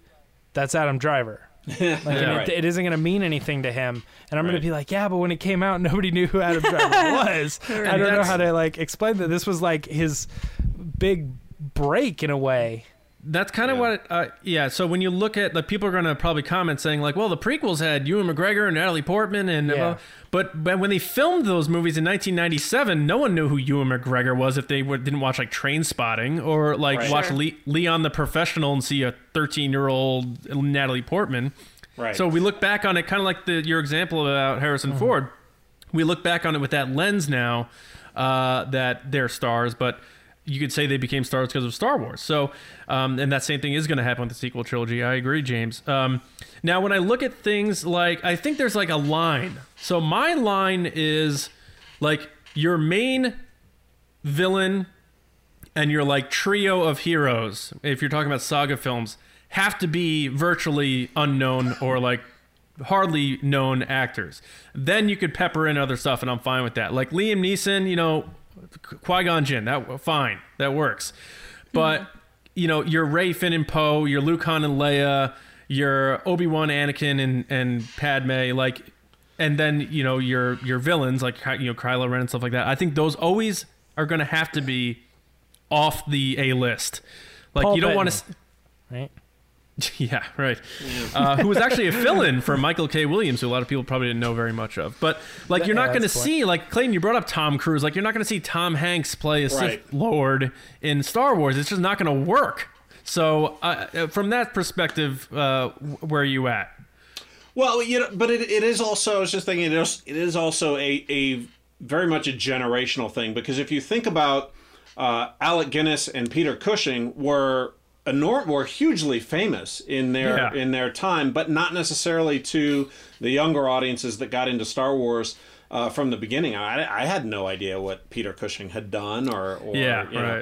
"That's Adam Driver." Like, and right. it, it isn't going to mean anything to him, and I'm going to be like, "Yeah, but when it came out, nobody knew who Adam Driver was." I don't know how to like explain that. This was like his big break in a way. That's kind of Yeah. what, uh, yeah. So when you look at, like, people are going to probably comment saying, like, well, the prequels had Ewan McGregor and Natalie Portman, and Yeah. uh, but but when they filmed those movies in 1997, no one knew who Ewan McGregor was if they would, didn't watch like Trainspotting or like Right. watch Sure. Le- Leon the Professional and see a 13 year old Natalie Portman. Right. So we look back on it, kind of like the your example about Harrison Ford. We look back on it with that lens now uh, that they're stars, but you could say they became stars because of Star Wars. So, um, and that same thing is going to happen with the sequel trilogy. I agree, James. Um, now, when I look at things like, I think there's like a line. So my line is like your main villain and your like trio of heroes, if you're talking about saga films, have to be virtually unknown or like hardly known actors. Then you could pepper in other stuff, and I'm fine with that. Like Liam Neeson, you know, Qui Gon Jinn, that fine, that works. But you know, your Rey, Finn, and Poe, your Luke, Han, and Leia, your Obi Wan, Anakin, and and Padme, like, and then you know your your villains like you know Kylo Ren and stuff like that. I think those always are going to have to be off the A list. Like Paul you don't want to. Right? Yeah, right. Uh, who was actually a fill-in for Michael K. Williams, who a lot of people probably didn't know very much of. But like, you're Yeah, not going to that's the point. see like Clayton. You brought up Tom Cruise. Like, you're not going to see Tom Hanks play a Sith Lord in Star Wars. It's just not going to work. So, uh, uh, from that perspective, uh, where are you at? Well, you know, but it, it is also. I was just thinking, it is, it is also a, a very much a generational thing because if you think about uh, Alec Guinness and Peter Cushing were enorm- were hugely famous in their Yeah. in their time, but not necessarily to the younger audiences that got into Star Wars. Uh, from the beginning, I, I had no idea what Peter Cushing had done, or, or Yeah, you know.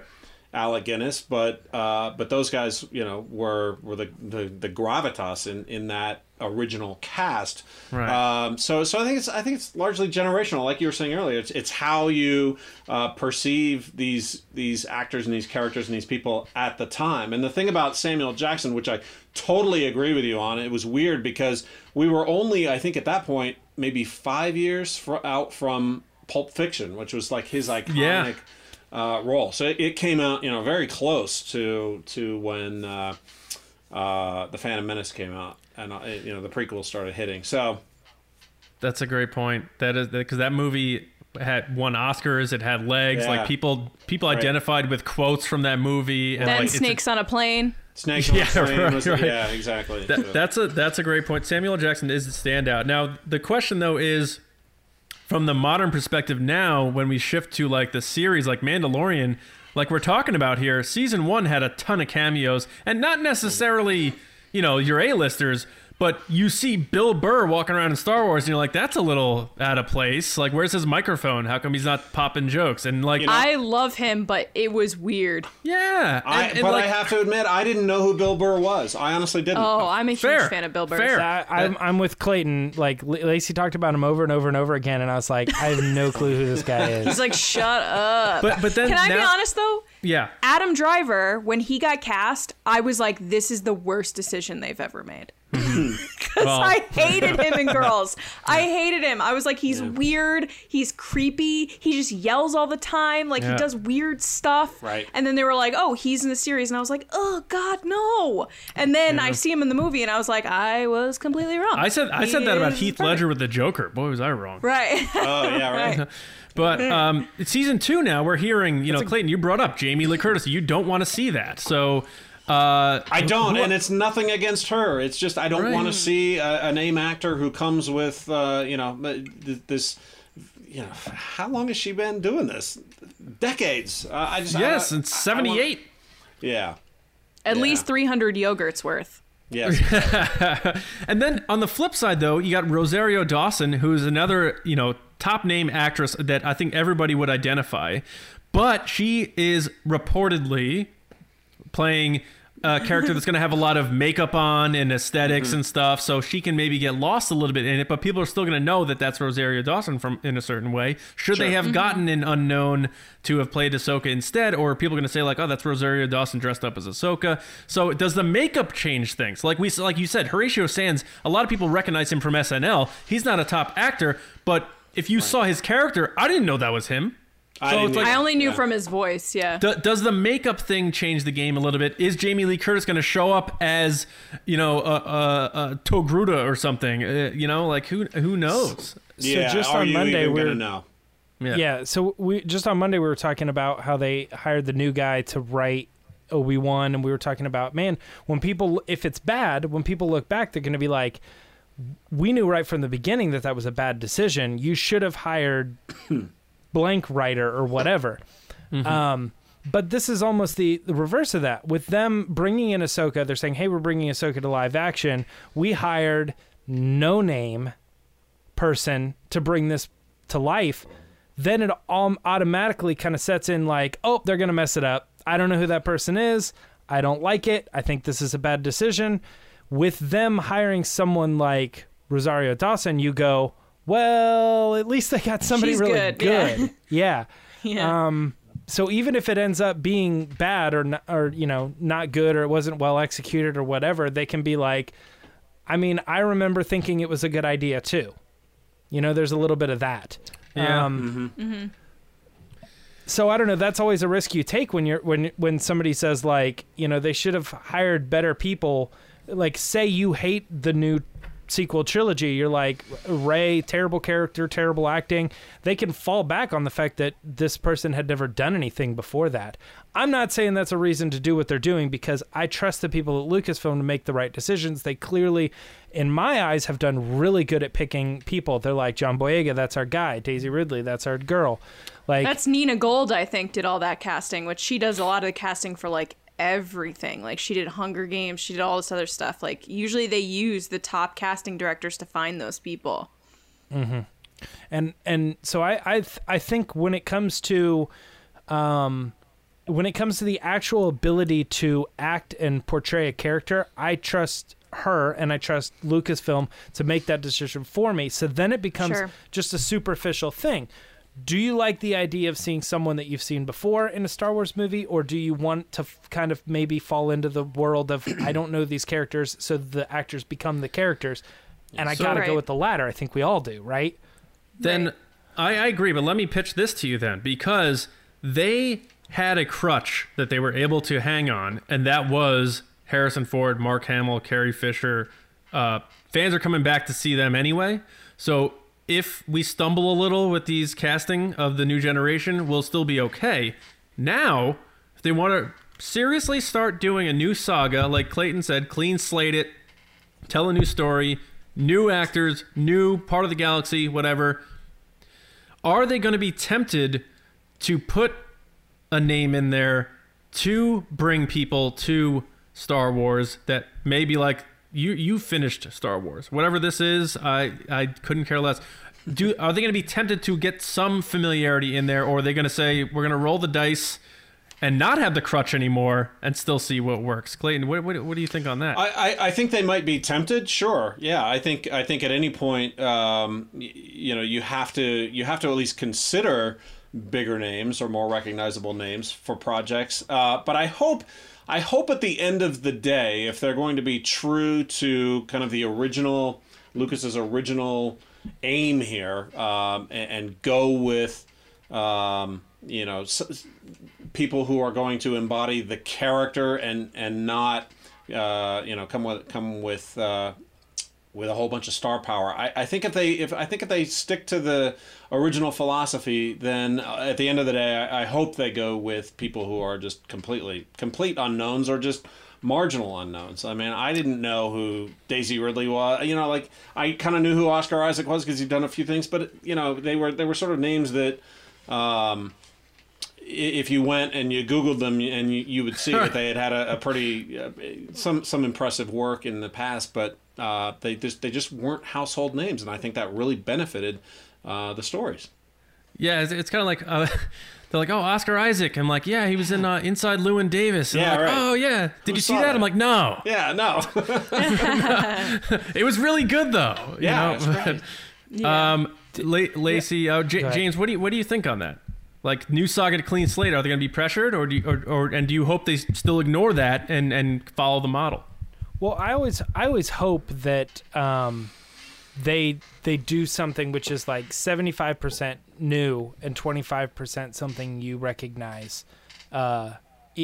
Alec Guinness, but uh, but those guys, you know, were were the the, the gravitas in, in that original cast. Right. Um, so so I think it's I think it's largely generational, like you were saying earlier. It's it's how you uh, perceive these these actors and these characters and these people at the time. And the thing about Samuel Jackson, which I totally agree with you on, it was weird because we were only I think at that point maybe five years fr- out from Pulp Fiction, which was like his iconic Yeah. uh, role. So it, it came out, you know, very close to to when uh, uh, the Phantom Menace came out, and uh, you know the prequels started hitting. So That's a great point. That is because that movie had won Oscars. It had legs. Yeah. Like people people Right. identified with quotes from that movie. And Then like, it's a- snakes on a plane. Snakes on Yeah, a Plane right, was, right. yeah, exactly. That, So- that's a that's a great point. Samuel Jackson is the standout. Now the question though is, from the modern perspective now, when we shift to like the series like Mandalorian, like we're talking about here, season one had a ton of cameos, and not necessarily you know your A-listers. But you see Bill Burr walking around in Star Wars, and you're like, "That's a little out of place. Like, where's his microphone? How come he's not popping jokes?" And like, You know- I love him, but it was weird. yeah, I, and- and, but like, I have to admit, I didn't know who Bill Burr was. I honestly didn't. Oh, I'm a huge Fair. fan of Bill Burr. Fair. I, I'm, I'm with Clayton. Like L- Lacey talked about him over and over and over again, and I was like, I have no clue who this guy is. He's like, shut up. but but then Can I be honest though? Yeah, Adam Driver, when he got cast, I was like, this is the worst decision they've ever made. Because Well- I hated him in Girls. I hated him. I was like, he's weird. He's creepy. He just yells all the time. Like, Yeah. he does weird stuff. Right. And then they were like, oh, he's in the series. And I was like, oh, God, no. And then I see him in the movie, and I was like, I was completely wrong. I said I He said that about is Heath perfect. Ledger with the Joker. Boy, was I wrong. Right. Oh yeah, right. But um, it's season two now. We're hearing, you know, Clayton, you brought up Jamie Lee Curtis. You don't want to see that. So, uh, I don't, who- and it's nothing against her. It's just I don't Right. want to see a, a name actor who comes with, uh, you know, this. You know, how long has she been doing this? Decades. Uh, I just yes, I, it's I want- 78. yeah. At Yeah. least 300 yogurts worth. Yes. And then on the flip side, though, you got Rosario Dawson, who's another, you know, top name actress that I think everybody would identify. But she is reportedly playing a character that's going to have a lot of makeup on and esthetics mm-hmm. and stuff, so she can maybe get lost a little bit in it. But people are still going to know that that's Rosario Dawson from in a certain way. Should they have mm-hmm. gotten an unknown to have played Ahsoka instead, or are people going to say like, "Oh, that's Rosario Dawson dressed up as Ahsoka"? So does the makeup change things? Like we like you said, Horatio Sanz. A lot of people recognize him from SNL. He's not a top actor, but if you saw his character, I didn't know that was him. I So like- I only knew yeah. from his voice, yeah. Do, does the makeup thing change the game a little bit? Is Jamie Lee Curtis going to show up as, you know, a, a, a Togruta or something? Uh, you know, like who who knows? yeah. so just are on you Monday, even we're- gonna know? Yeah. Yeah. So we just on Monday we were talking about how they hired the new guy to write Obi Wan, and we were talking about man, when people if it's bad, when people look back, they're going to be like, we knew right from the beginning that that was a bad decision. You should have hired blank writer or whatever. Um, but this is almost the, the reverse of that. With them bringing in Ahsoka, they're saying, "Hey, we're bringing Ahsoka to live action. We hired no name person to bring this to life." Then it all automatically kind of sets in like, "Oh, they're gonna mess it up. I don't know who that person is. I don't like it. I think this is a bad decision." With them hiring someone like Rosario Dawson, you go, "Well, at least they got somebody She's really good, yeah. good." yeah. yeah. Um, so even if it ends up being bad or not, or you know not good or it wasn't well executed or whatever, they can be like, I mean, I remember thinking it was a good idea too. You know, there's a little bit of that. Yeah. Um, So I don't know. That's always a risk you take when you're when when somebody says like, you know, they should have hired better people. Like, say you hate the new sequel trilogy, you're like Rey, terrible character, terrible acting. They can fall back on the fact that this person had never done anything before that. I'm not saying that's a reason to do what they're doing because I trust the people at Lucasfilm to make the right decisions. They clearly, in my eyes, have done really good at picking people. They're like John Boyega, that's our guy. Daisy Ridley, that's our girl. Like That's Nina Gold, I think, did all that casting, which she does a lot of the casting for like everything. Like she did Hunger Games, she did all this other stuff. Like usually they use the top casting directors to find those people. and and so I I th- I think when it comes to um when it comes to the actual ability to act and portray a character, I trust her and I trust Lucasfilm to make that decision for me. So then it becomes Sure. just a superficial thing. Do you like the idea of seeing someone that you've seen before in a Star Wars movie, or do you want to f- kind of maybe fall into the world of I don't know these characters, so the actors become the characters? And I So- gotta go with the latter. I think we all do, right? Then Right. I, I agree, but let me pitch this to you then, because they had a crutch that they were able to hang on, and that was Harrison Ford, Mark Hamill, Carrie Fisher. Uh, fans are coming back to see them anyway, so if we stumble a little with these casting of the new generation, we'll still be okay. Now, if they want to seriously start doing a new saga, like Clayton said, clean slate it, tell a new story, new actors, new part of the galaxy, whatever. Are they going to be tempted to put a name in there to bring people to Star Wars that maybe like you you finished Star Wars. Whatever this is, I I couldn't care less. Do are they going to be tempted to get some familiarity in there or are they going to say we're going to roll the dice and not have the crutch anymore and still see what works? Clayton, what what, what do you think on that? I, I, I think they might be tempted. Sure, yeah. I think I think at any point, um, y- you know, you have to you have to at least consider bigger names or more recognizable names for projects. Uh, but I hope I hope at the end of the day, if they're going to be true to kind of the original Lucas's original aim here, um, and, and go with um, you know. S- people who are going to embody the character and and not uh, you know come with come with uh, with a whole bunch of star power. I, I think if they if I think if they stick to the original philosophy, then uh, at the end of the day, I, I hope they go with people who are just completely complete unknowns or just marginal unknowns. I mean, I didn't know who Daisy Ridley was. You know, like I kind of knew who Oscar Isaac was because he'd done a few things, but you know, they were they were sort of names that. Um, if you went and you Googled them, and you, you would see that they had had a, a pretty uh, some some impressive work in the past, but uh, they just they just weren't household names, and I think that really benefited uh, the stories. Yeah, it's, it's kind of like uh, they're like, "Oh, Oscar Isaac." I'm like, "Yeah, he was in uh, Inside Llewyn Davis." And Yeah, like, right. Oh, yeah. Did Who you see that? that? I'm like, "No." Yeah, no, It was really good though. you Yeah, know? it's great. Um, La- Lacey, uh, J- James, what do you what do you think on that? Like new saga to clean slate, are they going to be pressured, or do you, or, or and do you hope they still ignore that and and follow the model? Well, I always I always hope that um, they they do something which is like seventy five percent new and twenty five percent something you recognize. Uh,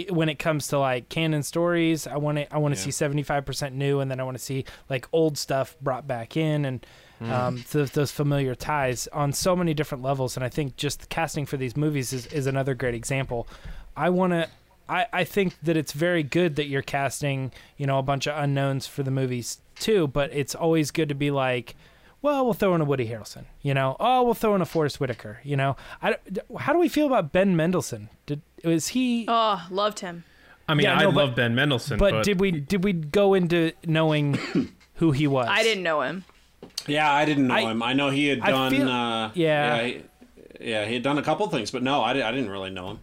when it comes to like canon stories, I want to I want to Yeah. see seventy five percent new, and then I want to see like old stuff brought back in and. Um, th- those familiar ties on so many different levels, and I think just casting for these movies is, is another great example. I want to I, I think that it's very good that you're casting, you know, a bunch of unknowns for the movies too, but it's always good to be like, well, we'll throw in a Woody Harrelson, you know, oh, we'll throw in a Forest Whitaker, you know. I, how do we feel about Ben Mendelsohn? Did was he? Oh, loved him. I mean, Yeah, I no, but- love Ben Mendelsohn, but, but, did we did we go into knowing who he was? I didn't know him. Yeah, I didn't know I- him. I know he had I done. feel- uh, yeah. yeah, he, yeah, he had done a couple things, but no, I, I didn't really know him.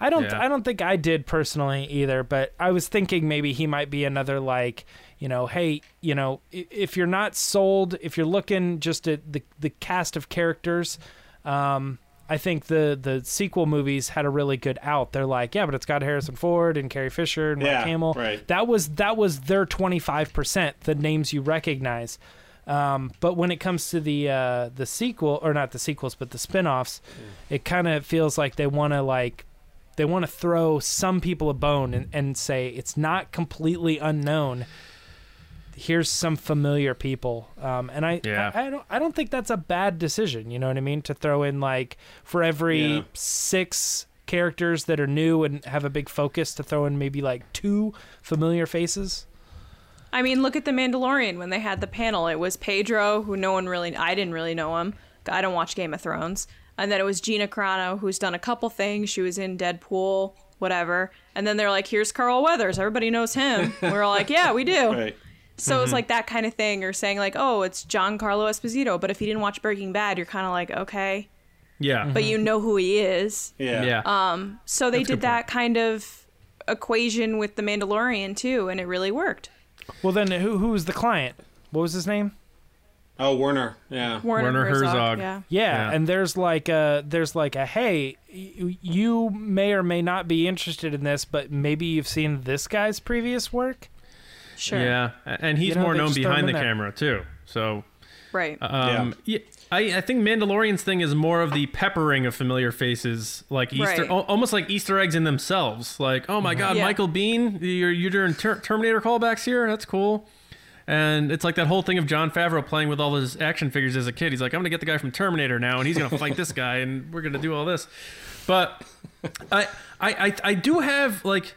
I don't. Yeah. I don't think I did personally either. But I was thinking maybe he might be another like, you know, hey, you know, if you're not sold, if you're looking just at the the cast of characters, um, I think the the sequel movies had a really good out. They're like, yeah, but it's got Harrison Ford and Carrie Fisher and Mark Yeah, Hamill. right. That was that was their twenty five percent, the names you recognize. Um, but when it comes to the uh, the sequel, or not the sequels, but the spin-offs, it kind of feels like they want to like they want to throw some people a bone and, and say it's not completely unknown. Here's some familiar people, um, and I, Yeah. I I don't I don't think that's a bad decision. You know what I mean? To throw in like for every Yeah. six characters that are new and have a big focus, to throw in maybe like two familiar faces. I mean, look at the Mandalorian when they had the panel. It was Pedro, who no one really, I didn't really know him. I don't watch Game of Thrones. And then it was Gina Carano, who's done a couple things. She was in Deadpool, whatever. And then they're like, here's Carl Weathers. Everybody knows him. We're all like, yeah, we do. Right. So it's like that kind of thing, or saying like, oh, it's Giancarlo Esposito. But if you didn't watch Breaking Bad, you're kind of like, okay, yeah, but you know who he is. Yeah. yeah. Um, so they That's did that kind of equation with the Mandalorian too, and it really worked. Well, then who who was the client? What was his name? Oh, Werner. Yeah. Werner Herzog. Yeah. Yeah, Yeah. and there's like a there's like a hey, you may or may not be interested in this, but maybe you've seen this guy's previous work. Sure. Yeah, and he's You know, more known just throw him behind the there. camera too. So, Right. um, yeah. I, I think Mandalorian's thing is more of the peppering of familiar faces, like Easter, Right. al- almost like Easter eggs in themselves. Like, oh my God, Yeah. Michael Biehn, you're you're doing ter- Terminator callbacks here. That's cool. And it's like that whole thing of Jon Favreau playing with all his action figures as a kid. He's like, I'm gonna get the guy from Terminator now, and he's gonna fight this guy, and we're gonna do all this. But I, I, I, I do have like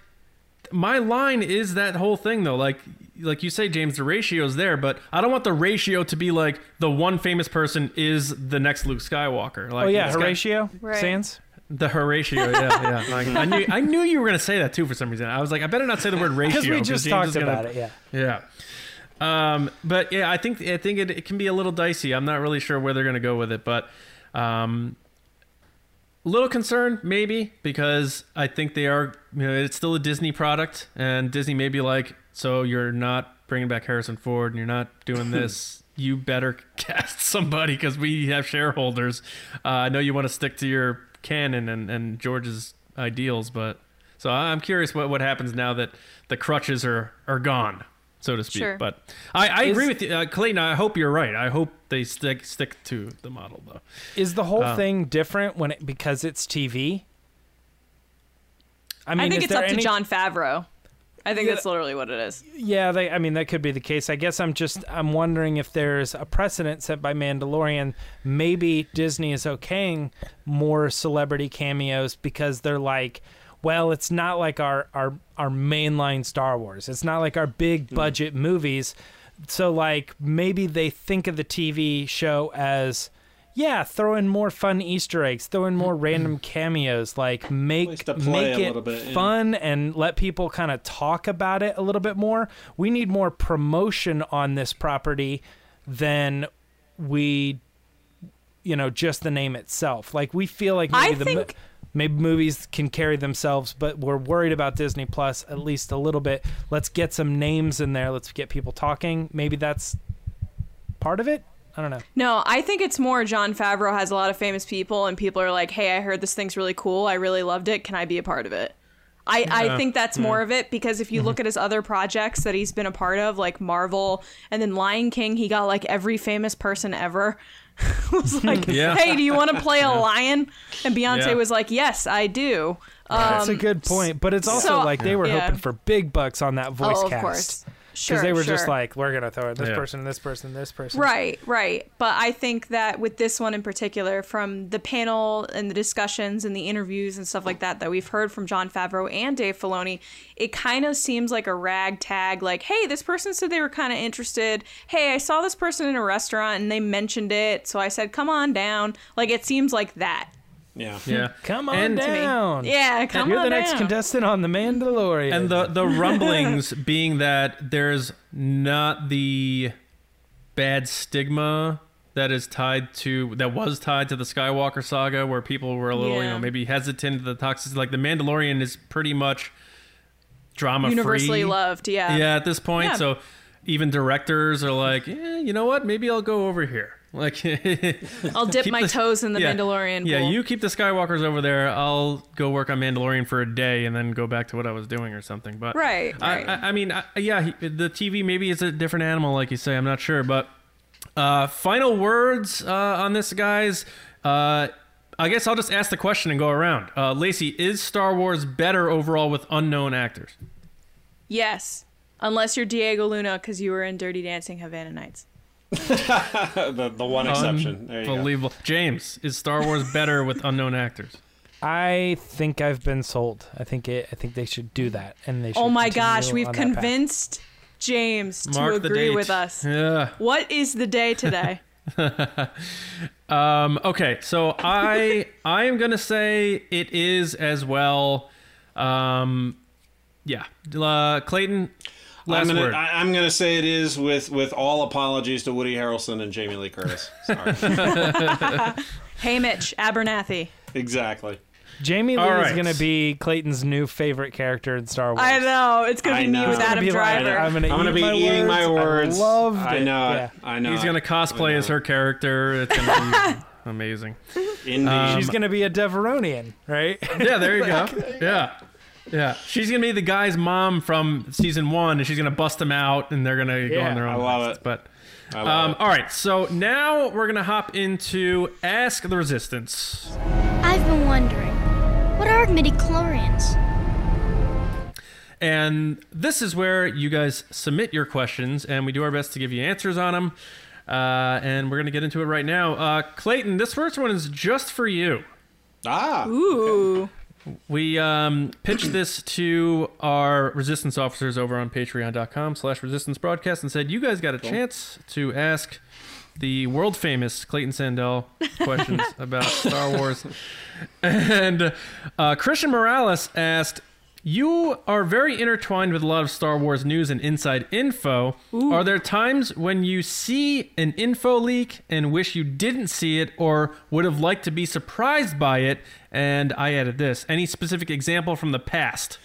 my line is that whole thing though like like you say james the ratio is there but i don't want the ratio to be like the one famous person is the next luke skywalker like oh yeah, it's got- Horatio Right. Sanz. the horatio yeah yeah like, i knew i knew you were gonna say that too for some reason i was like i better not say the word ratio Because we just James talked gonna- about it. Yeah. yeah um but yeah i think i think it, it can be a little dicey i'm not really sure where they're gonna go with it but um a little concerned maybe because i think they are you know it's still a disney product and disney may be like so you're not bringing back harrison ford and you're not doing this. You better cast somebody because we have shareholders. Uh, i know you want to stick to your canon and, and george's ideals but so i'm curious what, what happens now that the crutches are are gone so to speak Sure. but i, I Is- agree with you uh, clayton i hope you're right i hope they stick stick to the model though Is the whole Uh, thing different when it because it's TV? I mean, I, think it's there up to Jon Favreau. I think Yeah. that's literally what it is. Yeah, they, I mean that could be the case. I guess I'm just I'm wondering if there's a precedent set by Mandalorian. Maybe Disney is okaying more celebrity cameos because they're like, well, it's not like our our our mainline Star Wars. It's not like our big budget movies. So like maybe they think of the TV show as yeah, throw in more fun Easter eggs, throw in more random cameos, like Ways make make it bit, yeah. fun and let people kind of talk about it a little bit more. We need more promotion on this property than we you know, just the name itself. Like we feel like maybe I the mo- think- maybe movies can carry themselves, but we're worried about Disney Plus at least a little bit. Let's get some names in there. Let's get people talking. Maybe that's part of it. I don't know. No, I think it's more Jon Favreau has a lot of famous people, and people are like, "Hey, I heard this thing's really cool. I really loved it. Can I be a part of it?" I, I think that's more of it because if you look at his other projects that he's been a part of, like Marvel and then Lion King, he got like every famous person ever. was like, Yeah. "Hey, do you want to play a lion?" And Beyonce Yeah. was like, "Yes, I do." That's a Um, good point, but it's also so- like they were Yeah. hoping for big bucks on that voice oh, of cast. Course, sure. Because they were just like, we're gonna throw in this Yeah. person, this person, this person. Right, right. But I think that with this one in particular, from the panel and the discussions and the interviews and stuff like that that we've heard from Jon Favreau and Dave Filoni, it kind of seems like a ragtag. Like, hey, this person said they were kind of interested. Hey, I saw this person in a restaurant and they mentioned it, so I said, come on down. Like, it seems like that. Yeah. Yeah. Come on And- to me. down. Yeah, come on. You're on the next down. contestant on The Mandalorian. And the the rumblings being that there's not the bad stigma that is tied to that was tied to the Skywalker saga, where people were a little, you Yeah. know, maybe hesitant to the toxicity. Like the Mandalorian is pretty much drama free. Universally free. loved, yeah. Yeah, at this point, Yeah. so even directors are like, eh, you know what? Maybe I'll go over here. Like, I'll dip my the- toes in the yeah. Mandalorian. Yeah, pool. you keep the Skywalkers over there. I'll go work on Mandalorian for a day and then go back to what I was doing or something. But Right, I, right. I, I mean, I, yeah, he, the TV maybe is a different animal, like you say. I'm not sure, but uh, final words uh, on this, guys. Uh, I guess I'll just ask the question and go around. Uh, Lacey, is Star Wars better overall with unknown actors? Yes. Unless you're Diego Luna because you were in Dirty Dancing Havana Nights. the, the one exception. There you go. Unbelievable. James, is Star Wars better with unknown actors? I think I've been sold. I think it. I think they should do that, and they. Should Oh my gosh, we've on path. convinced James to Mark the agree with us. Yeah. What is the day today? Um, okay, so I I am gonna say it is as well. Um, yeah, uh, Clayton. Last I'm gonna, word. I, I'm gonna say it is with with all apologies to Woody Harrelson and Jamie Lee Curtis. Sorry. hey, Mitch Abernathy. exactly. Jamie Lee All is right. going to be Clayton's new favorite character in Star Wars. I know it's gonna be me know. with It's Gonna Adam be like, Driver. I'm gonna, I'm gonna be my eating words. my words. I loved I it. know Yeah. it. I know. He's it. gonna cosplay as her character. It's gonna be amazing. Indeed. She's um, gonna be a Devaronian, right? Yeah, there you go. Yeah, yeah. She's gonna be the guy's mom from season one, and she's gonna bust them out, and they're gonna go Yeah, on their own. I love lives. it. But I love um, it. all right, so now we're gonna hop into Ask the Resistance. I've been wondering, what are midichlorians? And this is where you guys submit your questions, and we do our best to give you answers on them. Uh, and we're going to get into it right now. Uh, Clayton, this first one is just for you. Ah. Ooh. We um, pitched this to our resistance officers over on patreon.com slash resistance broadcast and said, you guys got a chance to ask the world famous Clayton Sandell questions about Star Wars. And uh, Christian Morales asked, you are very intertwined with a lot of Star Wars news and inside info. Are there times when you see an info leak and wish you didn't see it or would have liked to be surprised by it? And I added this. Any specific example from the past?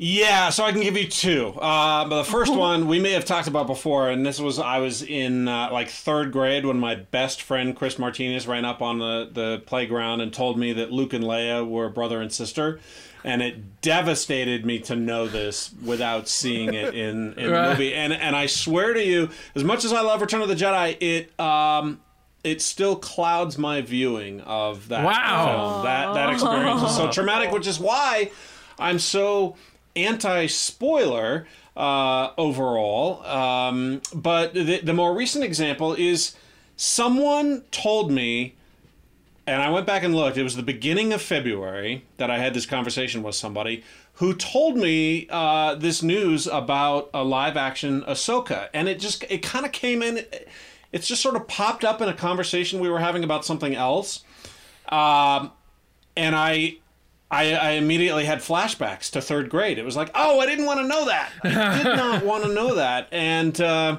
Yeah, so I can give you two. Uh, but the first one we may have talked about before, and this was I was in uh, like third grade when my best friend Chris Martinez ran up on the, the playground and told me that Luke and Leia were brother and sister. And it devastated me to know this without seeing it in, in the movie. And and I swear to you, as much as I love Return of the Jedi, it um it still clouds my viewing of that Wow. film. That that experience is so traumatic, which is why I'm so anti spoiler uh, overall. Um, but the, the more recent example is someone told me, and I went back and looked, it was the beginning of February that I had this conversation with somebody who told me uh, this news about a live action Ahsoka. And it just, it kind of came in it's just sort of popped up in a conversation we were having about something else, um, and I. I, I immediately had flashbacks to third grade. It was like, oh, I didn't want to know that. I did not want to know that. And, uh,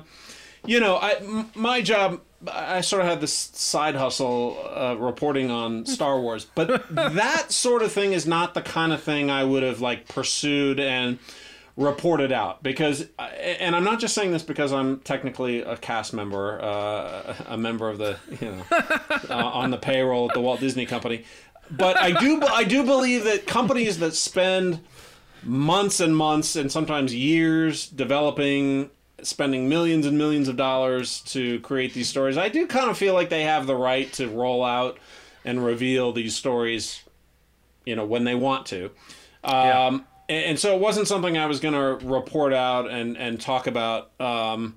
you know, I, m- my job, I sort of had this side hustle uh, reporting on Star Wars, but that sort of thing is not the kind of thing I would have like pursued and reported out because, and I'm not just saying this because I'm technically a cast member, uh, a member of the, you know, uh, on the payroll at the Walt Disney Company, but I do, I do believe that companies that spend months and months and sometimes years developing spending millions and millions of dollars to create these stories i do kind of feel like they have the right to roll out and reveal these stories you know when they want to um, and, and so it wasn't something i was going to report out and and talk about um,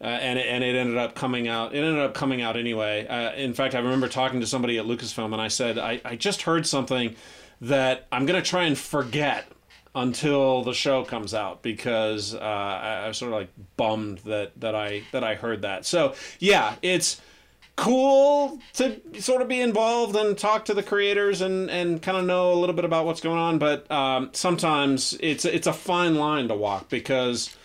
uh, and it, and it ended up coming out. It ended up coming out anyway. Uh, in fact, I remember talking to somebody at Lucasfilm, and I said, I, I just heard something that I'm going to try and forget until the show comes out because uh, I, I sort of like bummed that that I that I heard that. So yeah, it's cool to sort of be involved and talk to the creators and and kind of know a little bit about what's going on. But um, sometimes it's it's a fine line to walk because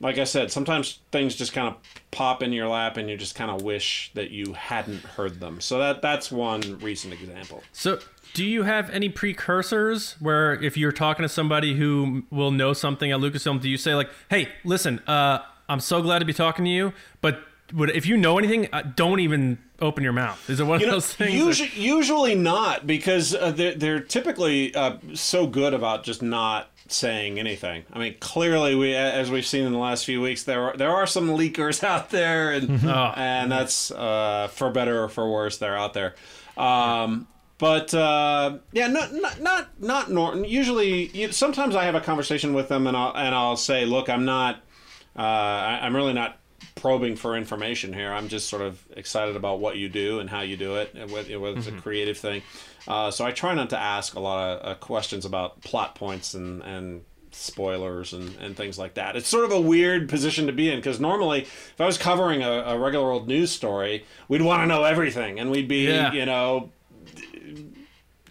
like I said, sometimes things just kind of pop in your lap, and you just kind of wish that you hadn't heard them. So that that's one recent example. So, do you have any precursors where if you're talking to somebody who will know something at Lucasfilm, do you say like, "Hey, listen, uh, I'm so glad to be talking to you, but would, if you know anything, uh, don't even open your mouth." Is it one You of know, those things? usually, usually not because uh, they're, they're typically uh, so good about just not saying anything. I mean, clearly, we as we've seen in the last few weeks, there are, there are some leakers out there, and Oh. and that's uh, for better or for worse, they're out there. Um, but uh, yeah, not not not not Norton. Usually, you, sometimes I have a conversation with them, and I'll and I'll say, look, I'm not. Uh, I, I'm really not probing for information here. I'm just sort of excited about what you do and how you do it, and whether, it's a creative thing. Uh, so I try not to ask a lot of uh, questions about plot points and, and spoilers and, and things like that. It's sort of a weird position to be in because normally, if I was covering a, a regular old news story, we'd want to know everything and we'd be, Yeah. you know,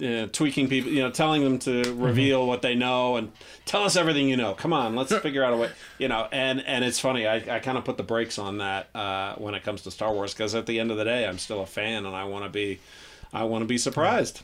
uh, tweaking people, you know, telling them to reveal what they know and tell us everything you know. Come on, let's figure out a way, you know. And and it's funny, I, I kind of put the brakes on that uh, when it comes to Star Wars because at the end of the day, I'm still a fan and I want to be, I want to be surprised.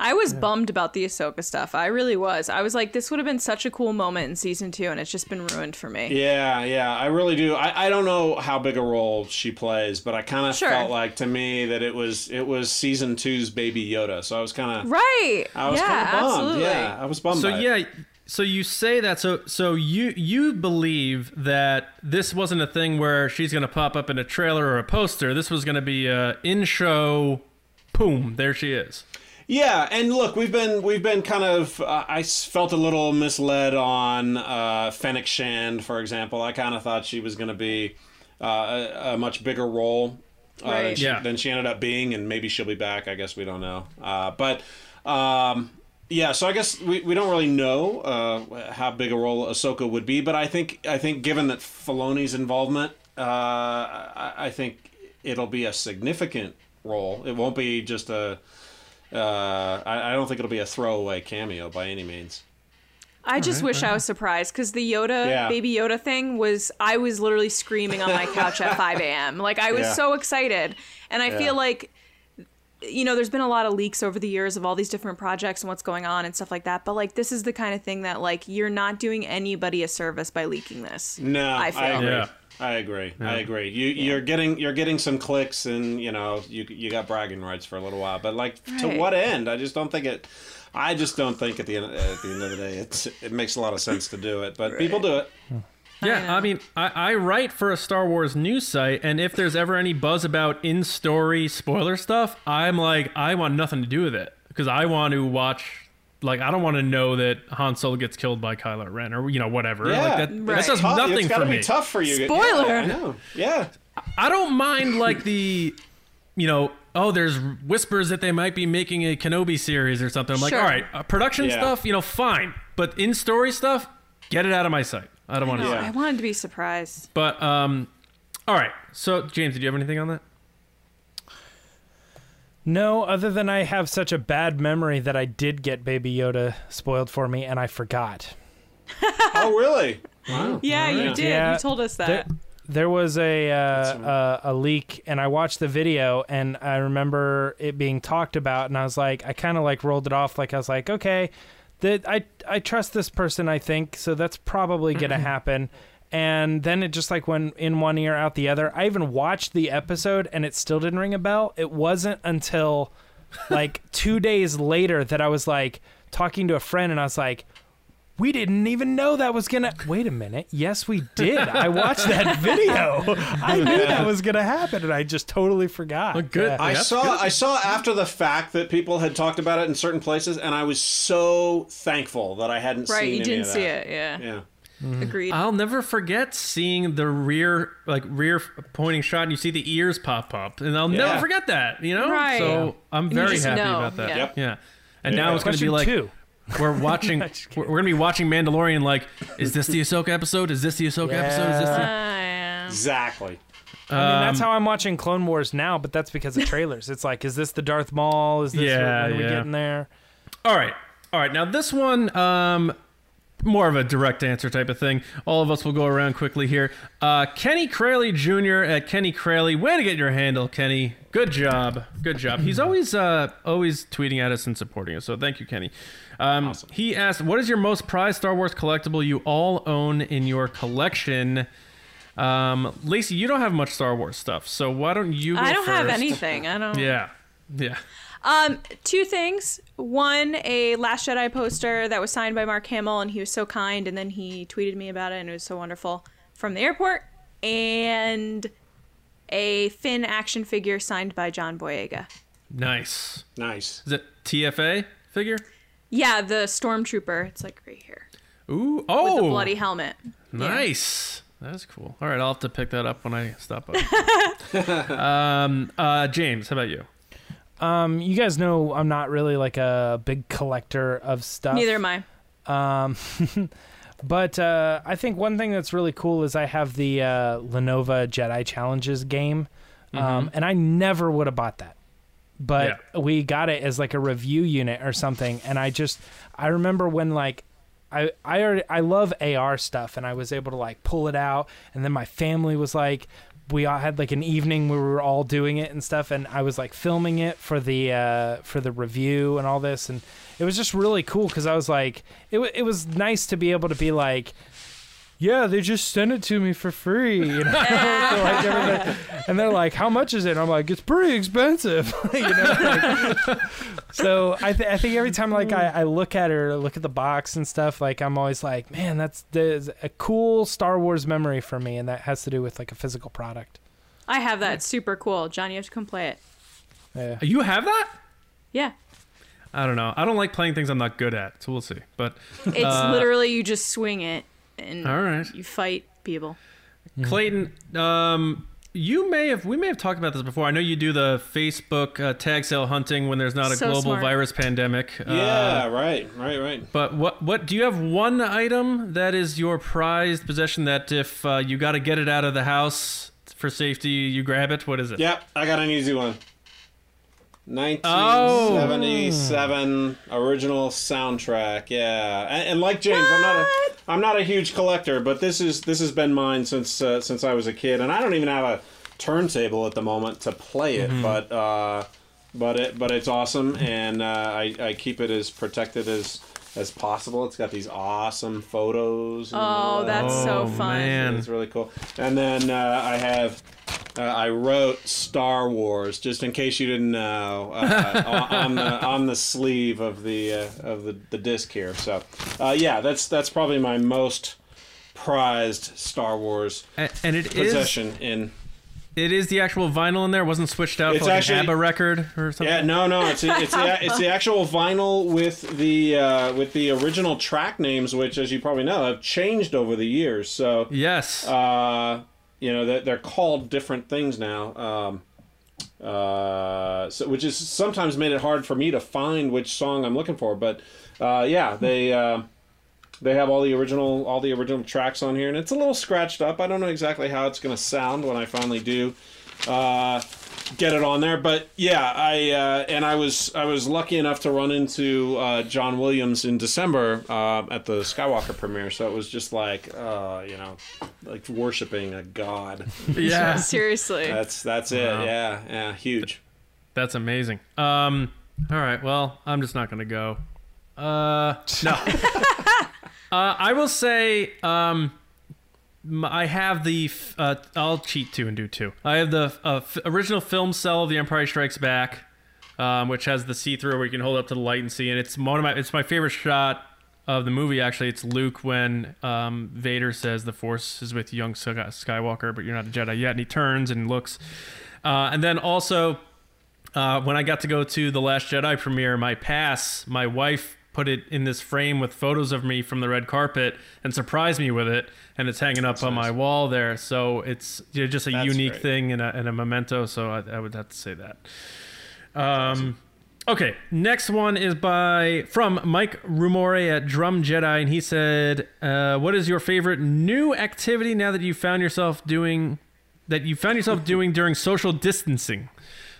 I was bummed about the Ahsoka stuff. I really was. I was like, this would have been such a cool moment in season two, and it's just been ruined for me. Yeah, yeah, I really do. I, I don't know how big a role she plays, but I kind of Sure. felt like to me that it was it was season two's Baby Yoda. So I was kind of Right. I was yeah, kind of bummed. absolutely. Yeah, I was bummed. so by it. yeah so you say that so so you you believe that this wasn't a thing where she's going to pop up in a trailer or a poster this was going to be a in show boom there she is Yeah, and look, we've been we've been kind of uh, I s- felt a little misled on uh, Fennec Shand, for example. I kind of thought she was going to be uh, a, a much bigger role uh, than, she, Yeah. than she ended up being, and maybe she'll be back. I guess we don't know. Uh, but um, yeah, so I guess we, we don't really know uh, how big a role Ahsoka would be, but I think I think given that Filoni's involvement, uh, I, I think it'll be a significant role. It won't be just a uh, I, I don't think it'll be a throwaway cameo by any means. I just wish I was surprised because the Yoda, Yeah. baby Yoda thing was, I was literally screaming on my couch at 5 a.m. Like, I was Yeah. so excited. And I Yeah. feel like, you know, there's been a lot of leaks over the years of all these different projects and what's going on and stuff like that. But, like, this is the kind of thing that, like, you're not doing anybody a service by leaking this. No, I feel. I, feel. agree. Yeah. I agree. I agree. You you're getting you're getting some clicks and you know you you got bragging rights for a little while, but like to what end? I just don't think it. I just don't think at the end at the end of the day it's it makes a lot of sense to do it, but people do it. yeah i mean I, I write for a star wars news site and if there's ever any buzz about in story spoiler stuff i'm like i want nothing to do with it because i want to watch like i don't want to know that han solo gets killed by kylo ren or you know whatever Yeah, like that, that Right. does Tough- nothing it's gotta for be me tough for you. Spoiler! Yeah, I know. Yeah. I don't mind like the, you know, oh, there's whispers that they might be making a Kenobi series or something. I'm like, Sure. all right, uh, production Yeah. stuff, you know, fine, but in story stuff, get it out of my sight. I don't want to. No, Yeah. I wanted to be surprised. But um, All right. So, James, did you have anything on that? No, other than I have such a bad memory that I did get Baby Yoda spoiled for me and I forgot. Oh, really? Wow. Yeah, you did. Yeah. You told us There, that. there was a uh, uh, a leak, and I watched the video, and I remember it being talked about, and I was like, I kind of like rolled it off, like I was like, okay, that I I trust this person, I think, so that's probably gonna happen. And then it just like went in one ear out the other. I even watched the episode, and it still didn't ring a bell. It wasn't until like two days later that I was like talking to a friend, and I was like. We didn't even know that was gonna. Wait a minute. Yes, we did. I watched that video. I knew that was gonna happen, and I just totally forgot. Well, good. Yeah. I That's saw good. I saw after the fact that people had talked about it in certain places, and I was so thankful that I hadn't seen it. Right, seen you any didn't see it. Yeah. Yeah. Agreed. I'll never forget seeing the rear, like rear pointing shot, and you see the ears pop up, and I'll Yeah. never forget that. You know, Right. so I'm very happy know, about that. yeah. Yep. Yeah, and Yeah. now it's going to be like two. we're watching, we're, we're going to be watching Mandalorian. Like, is this the Ahsoka episode? Is this the Ahsoka episode? Is this the? Exactly. I mean, that's Um, how I'm watching Clone Wars now, but that's because of trailers. It's like, is this the Darth Maul? Is this Yeah, when are we yeah. getting there? All right, all right. Now this one, um, more of a direct answer type of thing. All of us will go around quickly here. Uh, Kenny Crayley Jr. at Kenny Crayley. Way to get your handle, Kenny. Good job. Good job. He's always uh, always tweeting at us and supporting us. So thank you, Kenny. Um, He asked, "What is your most prized Star Wars collectible you all own in your collection?" Um, Lacey, you don't have much Star Wars stuff, so why don't you? Go I don't have anything. I don't. Yeah, yeah. Um, two things. One, a Last Jedi poster that was signed by Mark Hamill, and he was so kind, and then he tweeted me about it, and it was so wonderful from the airport. And a Finn action figure signed by John Boyega. Nice. Nice. Is it TFA figure? Yeah, the stormtrooper. It's like right here Ooh, with oh, the bloody helmet. Nice. That's cool. All right, I'll have to pick that up when I stop by. um, uh, James, how about you? Um, you guys know I'm not really like a big collector of stuff. Neither am I. Um, but uh, I think one thing that's really cool is I have the uh, Lenovo Jedi Challenges game, um, and I never would have bought that. But we got it as like a review unit or something, and I just I remember when like I I already, I love AR stuff, and I was able to like pull it out, and then my family was like. We all had like an evening where we were all doing it and stuff, and I was like filming it for the uh, for the review and all this, and it was just really cool because I was like, it, wa it was nice to be able to be like, yeah, they just sent it to me for free, you know. So, like, and they're like, how much is it? And I'm like, it's pretty expensive, you know. like- so I, th- I think every time like I, I look at it or look at the box and stuff, like I'm always like, man, that's there's a cool Star Wars memory for me, and that has to do with like a physical product. I have that. It's super cool. John, you have to come play it. Yeah. You have that? Yeah. I don't know. I don't like playing things I'm not good at, so we'll see. But It's Uh, literally you just swing it and all right, you fight people. Clayton. Um, you may have we may have talked about this before. I know you do the Facebook uh, tag sale hunting when there's not a So global smart. virus pandemic. Yeah, Uh, right, right, right. but what what do you have one item that is your prized possession that if uh, you got to get it out of the house for safety, you grab it? What is it? Yep, I got an easy one. 1977 original soundtrack. Yeah, and, and like James, I'm not a I'm not a huge collector, but this is this has been mine since uh, since I was a kid, and I don't even have a turntable at the moment to play it, but uh, but it but it's awesome, and uh, I I keep it as protected as as possible. It's got these awesome photos. and all Oh, that. that's so Oh, fun. man. It's really cool. And then uh, I have, uh, I wrote Star Wars just in case you didn't know uh, on, on the on the sleeve of the uh, of the, the disc here. So, uh, yeah, that's that's probably my most prized Star Wars A- and it is possession in. It is the actual vinyl in there. It wasn't switched out It's for like actually- an ABBA record or something. Yeah, no, no, it's it's the, it's the actual vinyl with the uh, with the original track names, which, as you probably know, have changed over the years. So, Yes. uh, you know they're, they're called different things now um, uh, so, which is sometimes made it hard for me to find which song i'm looking for but uh, yeah they uh, They have all the original all the original tracks on here, and it's a little scratched up. I don't know exactly how it's going to sound when I finally do uh, get it on there, but yeah, I uh, and I was I was lucky enough to run into uh, John Williams in December uh, at the Skywalker premiere, so it was just like uh, you know, like worshiping a god. Yeah, Seriously. That's that's it. Wow. Yeah, yeah, huge. that's amazing. Um, all right, well, I'm just not gonna go. Uh, no. uh, I will say, um, I have the. f- Uh, I'll cheat two and do two. I have the uh, f- original film cell of The Empire Strikes Back, um, which has the see-through where you can hold up to the light and see, and it's one of my. It's my favorite shot of the movie. Actually, it's Luke when um, Vader says the Force is with young Skywalker, but you're not a Jedi yet, and he turns and looks. Uh, and then also, uh, when I got to go to the Last Jedi premiere, my pass, my wife put it in this frame with photos of me from the red carpet and surprised me with it, and it's hanging up on my wall there. So it's you know, just a That's unique great. thing and a, and a memento. So I, I would have to say that. Um, okay, next one is by from Mike Rumore at Drum Jedi, and he said, uh, "What is your favorite new activity now that you found yourself doing that you found yourself doing during social distancing?"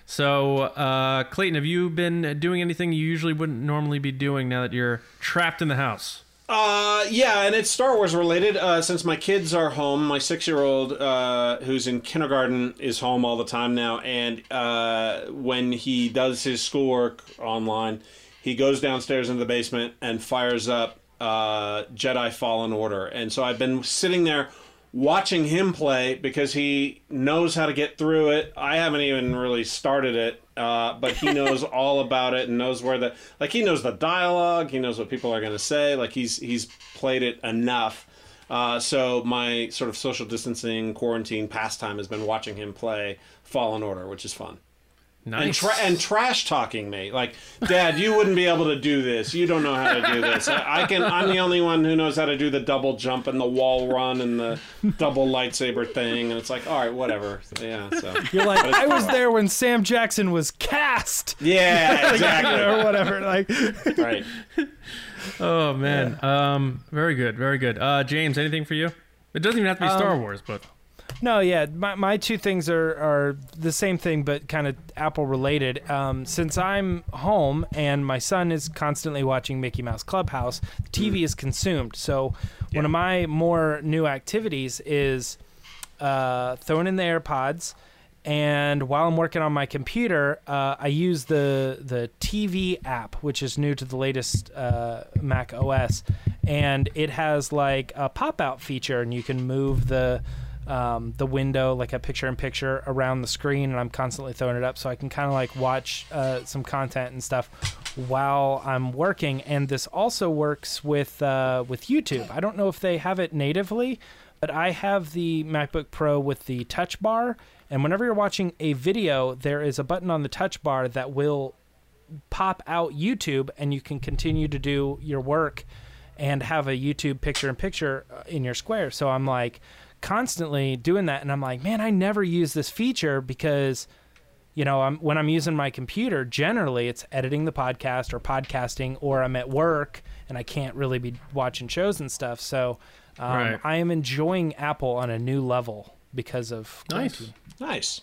So, uh, Clayton, have you been doing anything you usually wouldn't normally be doing now that you're trapped in the house? Uh, yeah, and it's Star Wars related. Uh, since my kids are home, my six-year-old, uh, who's in kindergarten, is home all the time now. And uh, when he does his schoolwork online, he goes downstairs into the basement and fires up uh, Jedi Fallen Order. And so I've been sitting there watching him play because he knows how to get through it. I haven't even really started it, uh, but he knows all about it and knows where the like he knows the dialogue. He knows what people are going to say. Like he's he's played it enough. Uh, so my sort of social distancing quarantine pastime has been watching him play Fallen Order, which is fun. And, tra- and trash talking me like, Dad, you wouldn't be able to do this. You don't know how to do this. I, I can. I'm the only one who knows how to do the double jump and the wall run and the double lightsaber thing. And it's like, all right, whatever. Yeah. So. You're like, I was there when Sam Jackson was cast, Yeah. Exactly or whatever. Like, right. Oh man, um, very good, very good. Uh, James, anything for you? It doesn't even have to be Star Wars, but No, yeah, my, my two things are, are the same thing, but kind of Apple related. Um, since I'm home and my son is constantly watching Mickey Mouse Clubhouse, the TV is consumed. So one of my more new activities is uh, throwing in the AirPods. And while I'm working on my computer, uh, I use the the TV app, which is new to the latest uh, Mac OS, and it has like a pop out feature, and you can move the um, the window like a picture in picture around the screen, and I'm constantly throwing it up so I can kind of like watch uh, some content and stuff while I'm working. And this also works with uh, with YouTube. I don't know if they have it natively, but I have the MacBook Pro with the Touch Bar, and whenever you're watching a video, there is a button on the Touch Bar that will pop out YouTube, and you can continue to do your work and have a YouTube picture in picture uh, in your square. So I'm like constantly doing that, and I'm like, man, I never use this feature because you know, I'm when I'm using my computer, generally it's editing the podcast or podcasting, or I'm at work and I can't really be watching shows and stuff. So um, Right. I am enjoying Apple on a new level because of nice, quarantine. Nice.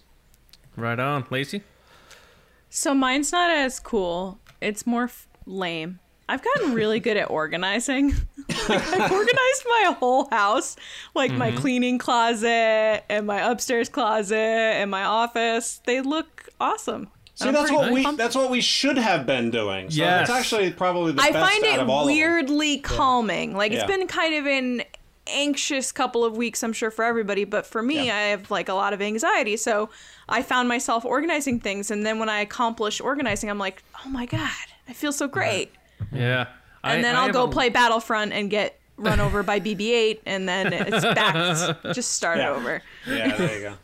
right on, Lacey. So mine's not as cool. It's more f- lame. I've gotten really good at organizing. like, I've organized my whole house, like my mm-hmm. cleaning closet and my upstairs closet and my office. They look awesome. See, I'm that's pretty what we that's what we should have been doing. So Yes. it's actually probably the I best find out of it all of them. weirdly calming. Like it's Yeah. been kind of an anxious couple of weeks, I'm sure for everybody, but for me, Yeah. I have like a lot of anxiety. So I found myself organizing things, and then when I accomplish organizing, I'm like, oh my god, I feel so mm-hmm. great. Yeah, And I- then I I'll have go a- play Battlefront and get run over by BB-8, and then it's back. to just start Yeah. over. Yeah, there you go.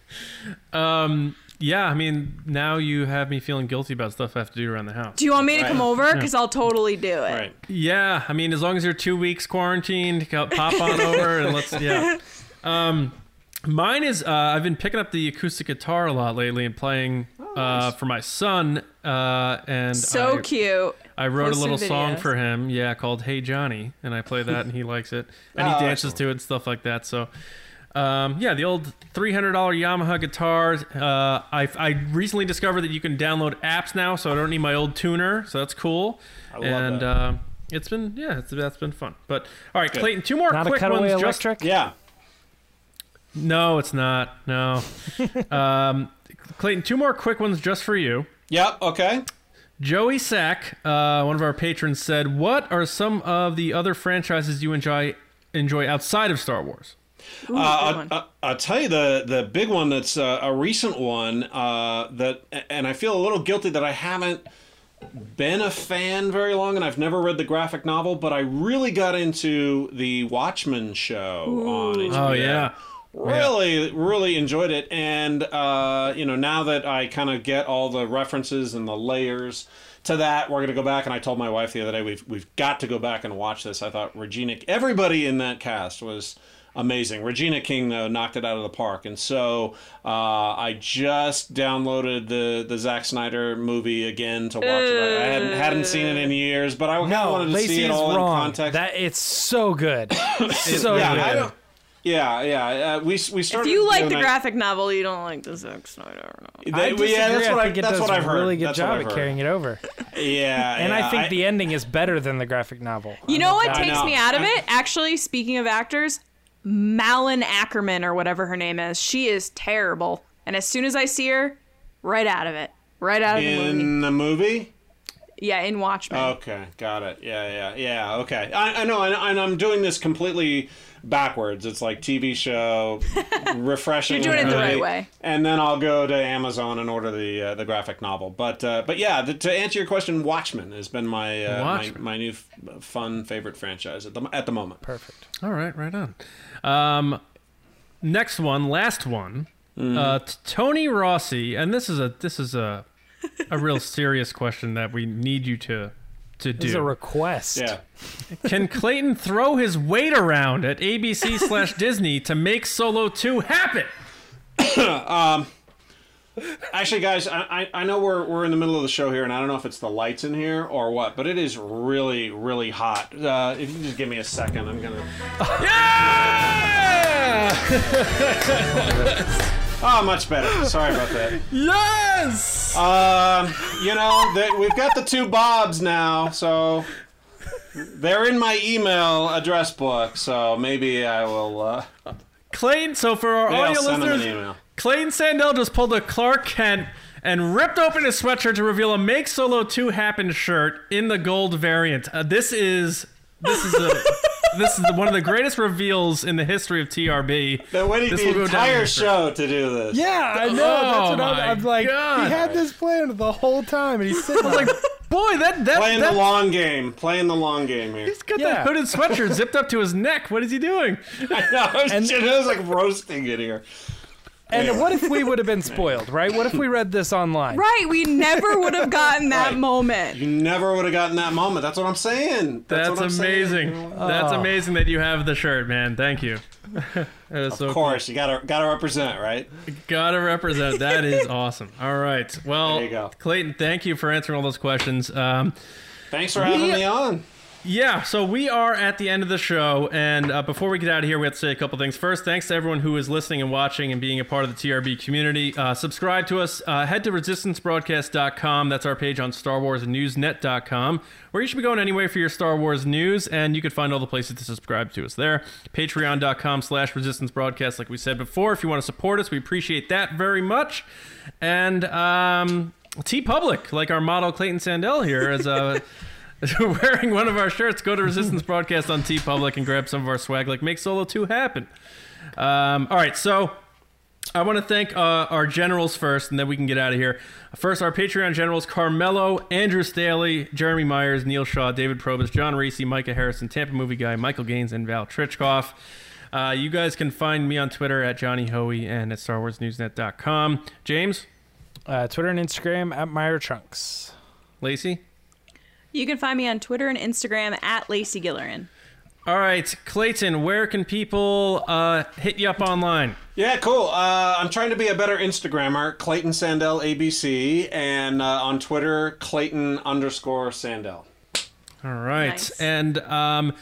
Um, yeah, I mean, now you have me feeling guilty about stuff I have to do around the house. Do you want me to come over? Because I'll totally do it. Right. Yeah, I mean, as long as you're two weeks quarantined, pop on over and let's. Yeah. Um, mine is uh, I've been picking up the acoustic guitar a lot lately and playing uh, for my son uh, and So I, cute. I wrote a little song for him, yeah, called "Hey Johnny," and I play that, and he likes it, and Oh, he dances excellent. to it and stuff like that. So, um, yeah, the old three hundred dollar Yamaha guitar. Uh, I I recently discovered that you can download apps now, so I don't need my old tuner. So that's cool. I love and that. Uh, it's been yeah, it's, that's been fun. But all right, Clayton, two more Not a quick cutaway ones. Just, electric. Yeah. no, it's not. No. um, Clayton, two more quick ones just for you. Yep. Okay. Joey Sack, uh, one of our patrons, said, "What are some of the other franchises you enjoy enjoy outside of Star Wars?" Ooh, Uh. I, I, I'll tell you the the big one that's uh, a recent one uh, that, and I feel a little guilty that I haven't been a fan very long, and I've never read the graphic novel, but I really got into the Watchmen show on HBO. Oh yeah, really really enjoyed it. And uh, you know now that i kind of get all the references and the layers to that we're going to go back. And i told my wife the other day we've, we've got to go back and watch this. I thought regina everybody in that cast was amazing. Regina king though knocked it out of the park. And so uh, i just downloaded the the Zack snyder movie again to watch it. I, hadn't, hadn't seen it in years but i No, wanted to Lacey see it all in wrong. context. That it's so good, so yeah, I good. Don't, yeah, yeah. Uh, we we if you like the that- graphic novel, you don't like the Zack Snyder. No. They- I well, yeah, that's what I I, think it that's does what I've a heard. really good That's job at carrying it over. Yeah, And yeah, I think the ending is better than the graphic novel. You know what takes know. me out of it? Actually, speaking of actors, Malin Akerman or whatever her name is, she is terrible. And as soon as I see her, right out of it, right out of the movie. in the movie. Yeah, in Watchmen. Okay, got it. Yeah, yeah, yeah. Okay, I, I know, and, and I'm doing this completely backwards. It's like TV show, refreshing. You're doing and it the right way. And then I'll go to Amazon and order the uh, the graphic novel. But uh, but yeah, the, to answer your question, Watchmen has been my uh, my, my new f- fun favorite franchise at the at the moment. Perfect. All right, right on. Um, next one, last one. Uh, t- Tony Rossi, and this is a this is a a real serious question that we need you to to This is a request. Yeah. Can Clayton throw his weight around at ABC slash Disney to make Solo Two happen? Um, actually, guys, I, I I know we're, we're in the middle of the show here, and I don't know if it's the lights in here or what, but it is really, really hot. Uh, if you can just give me a second, I'm gonna. Oh, much better. Sorry about that. Yes. Um, you know, that we've got the two Bobs now, so they're in my email address book. So maybe I will. Uh, Clayton. So for our audio send them an listeners, email. Clayton Sandell just pulled a Clark Kent and ripped open his sweatshirt to reveal a "Make Solo 2 Happen" shirt in the gold variant. Uh, this is this is a this is one of the greatest reveals in the history of TRB. Been waiting This the will go down entire show to do this. Yeah, I know. Oh That's what my I'm, I'm like. God. He had this plan the whole time, and he's sitting like, boy, that that Playing that, the long game. Playing the long game here. he's got Yeah. that hooded sweatshirt zipped up to his neck. What is he doing? I know. I was, And- I was like roasting it here. And what if we would have been spoiled, right? What if we read this online? Right, we never would have gotten that Right. moment. You never would have gotten that moment. That's what I'm saying. That's, That's, what I'm saying. amazing. That's Oh. amazing that you have the shirt, man. Thank you. that is so Of course, you gotta gotta represent, right? cool. Gotta represent. That is awesome. All right. Well, There you go. Clayton, thank you for answering all those questions. Um, Thanks for having We- me on. Yeah, so we are at the end of the show, and uh, before we get out of here, we have to say a couple things. First, thanks to everyone who is listening and watching and being a part of the TRB community. Uh, subscribe to us. Uh, head to resistancebroadcast.com. That's our page on StarWarsNewsNet.com, where you should be going anyway for your Star Wars news, and you can find all the places to subscribe to us there. Patreon.com slash Resistance Broadcast, like we said before. If you want to support us, we appreciate that very much. And um, TeePublic, like our model Clayton Sandell here, is uh, wearing one of our shirts. Go to Resistance Broadcast on TeePublic and grab some of our swag. Like make Solo Two happen. Um, all right, so I want to thank uh, our generals first, and then we can get out of here. First, our Patreon generals: Carmelo, Andrew Staley, Jeremy Myers, Neil Shaw, David Probus, John Reese, Micah Harrison, Tampa Movie Guy, Michael Gaines, and Val Trichkoff. Uh, you guys can find me on Twitter at Johnny Hoey and at StarWarsNewsNet.com. James, Uh, Twitter and Instagram at Meyer Trunks. Lacey. You can find me on Twitter and Instagram at Lacey Gillerian. All right, Clayton, where can people uh, hit you up online? Yeah, cool. Uh, I'm trying to be a better Instagrammer, Clayton Sandell ABC, and uh, on Twitter, Clayton underscore Sandell. All right, Nice. and um,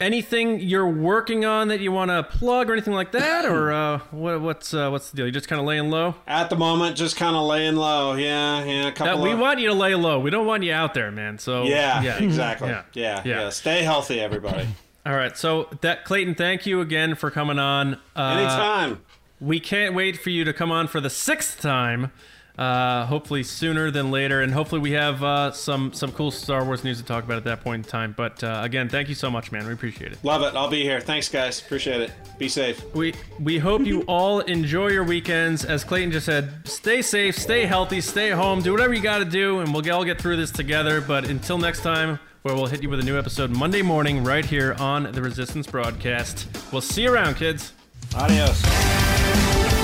anything you're working on that you want to plug or anything like that, or uh, what, what's uh, what's the deal? You just kind of laying low. At the moment, just kind of laying low. Yeah, yeah. A couple. That, we of, want you to lay low. We don't want you out there, man. So Yeah, yeah, exactly. Yeah. Yeah. Yeah. yeah, Stay healthy, everybody. All right, so that Clayton, thank you again for coming on. Uh, Anytime. We can't wait for you to come on for the sixth time. Uh, hopefully sooner than later, and hopefully we have uh, some some cool Star Wars news to talk about at that point in time. But uh, again, thank you so much, man. We appreciate it. Love it. I'll be here. Thanks, guys. Appreciate it. Be safe. We we hope you all enjoy your weekends. As Clayton just said, stay safe, stay healthy, stay home, do whatever you got to do, and we'll all get through this together. But until next time, where we'll hit you with a new episode Monday morning right here on the Resistance broadcast. We'll see you around, kids. Adios.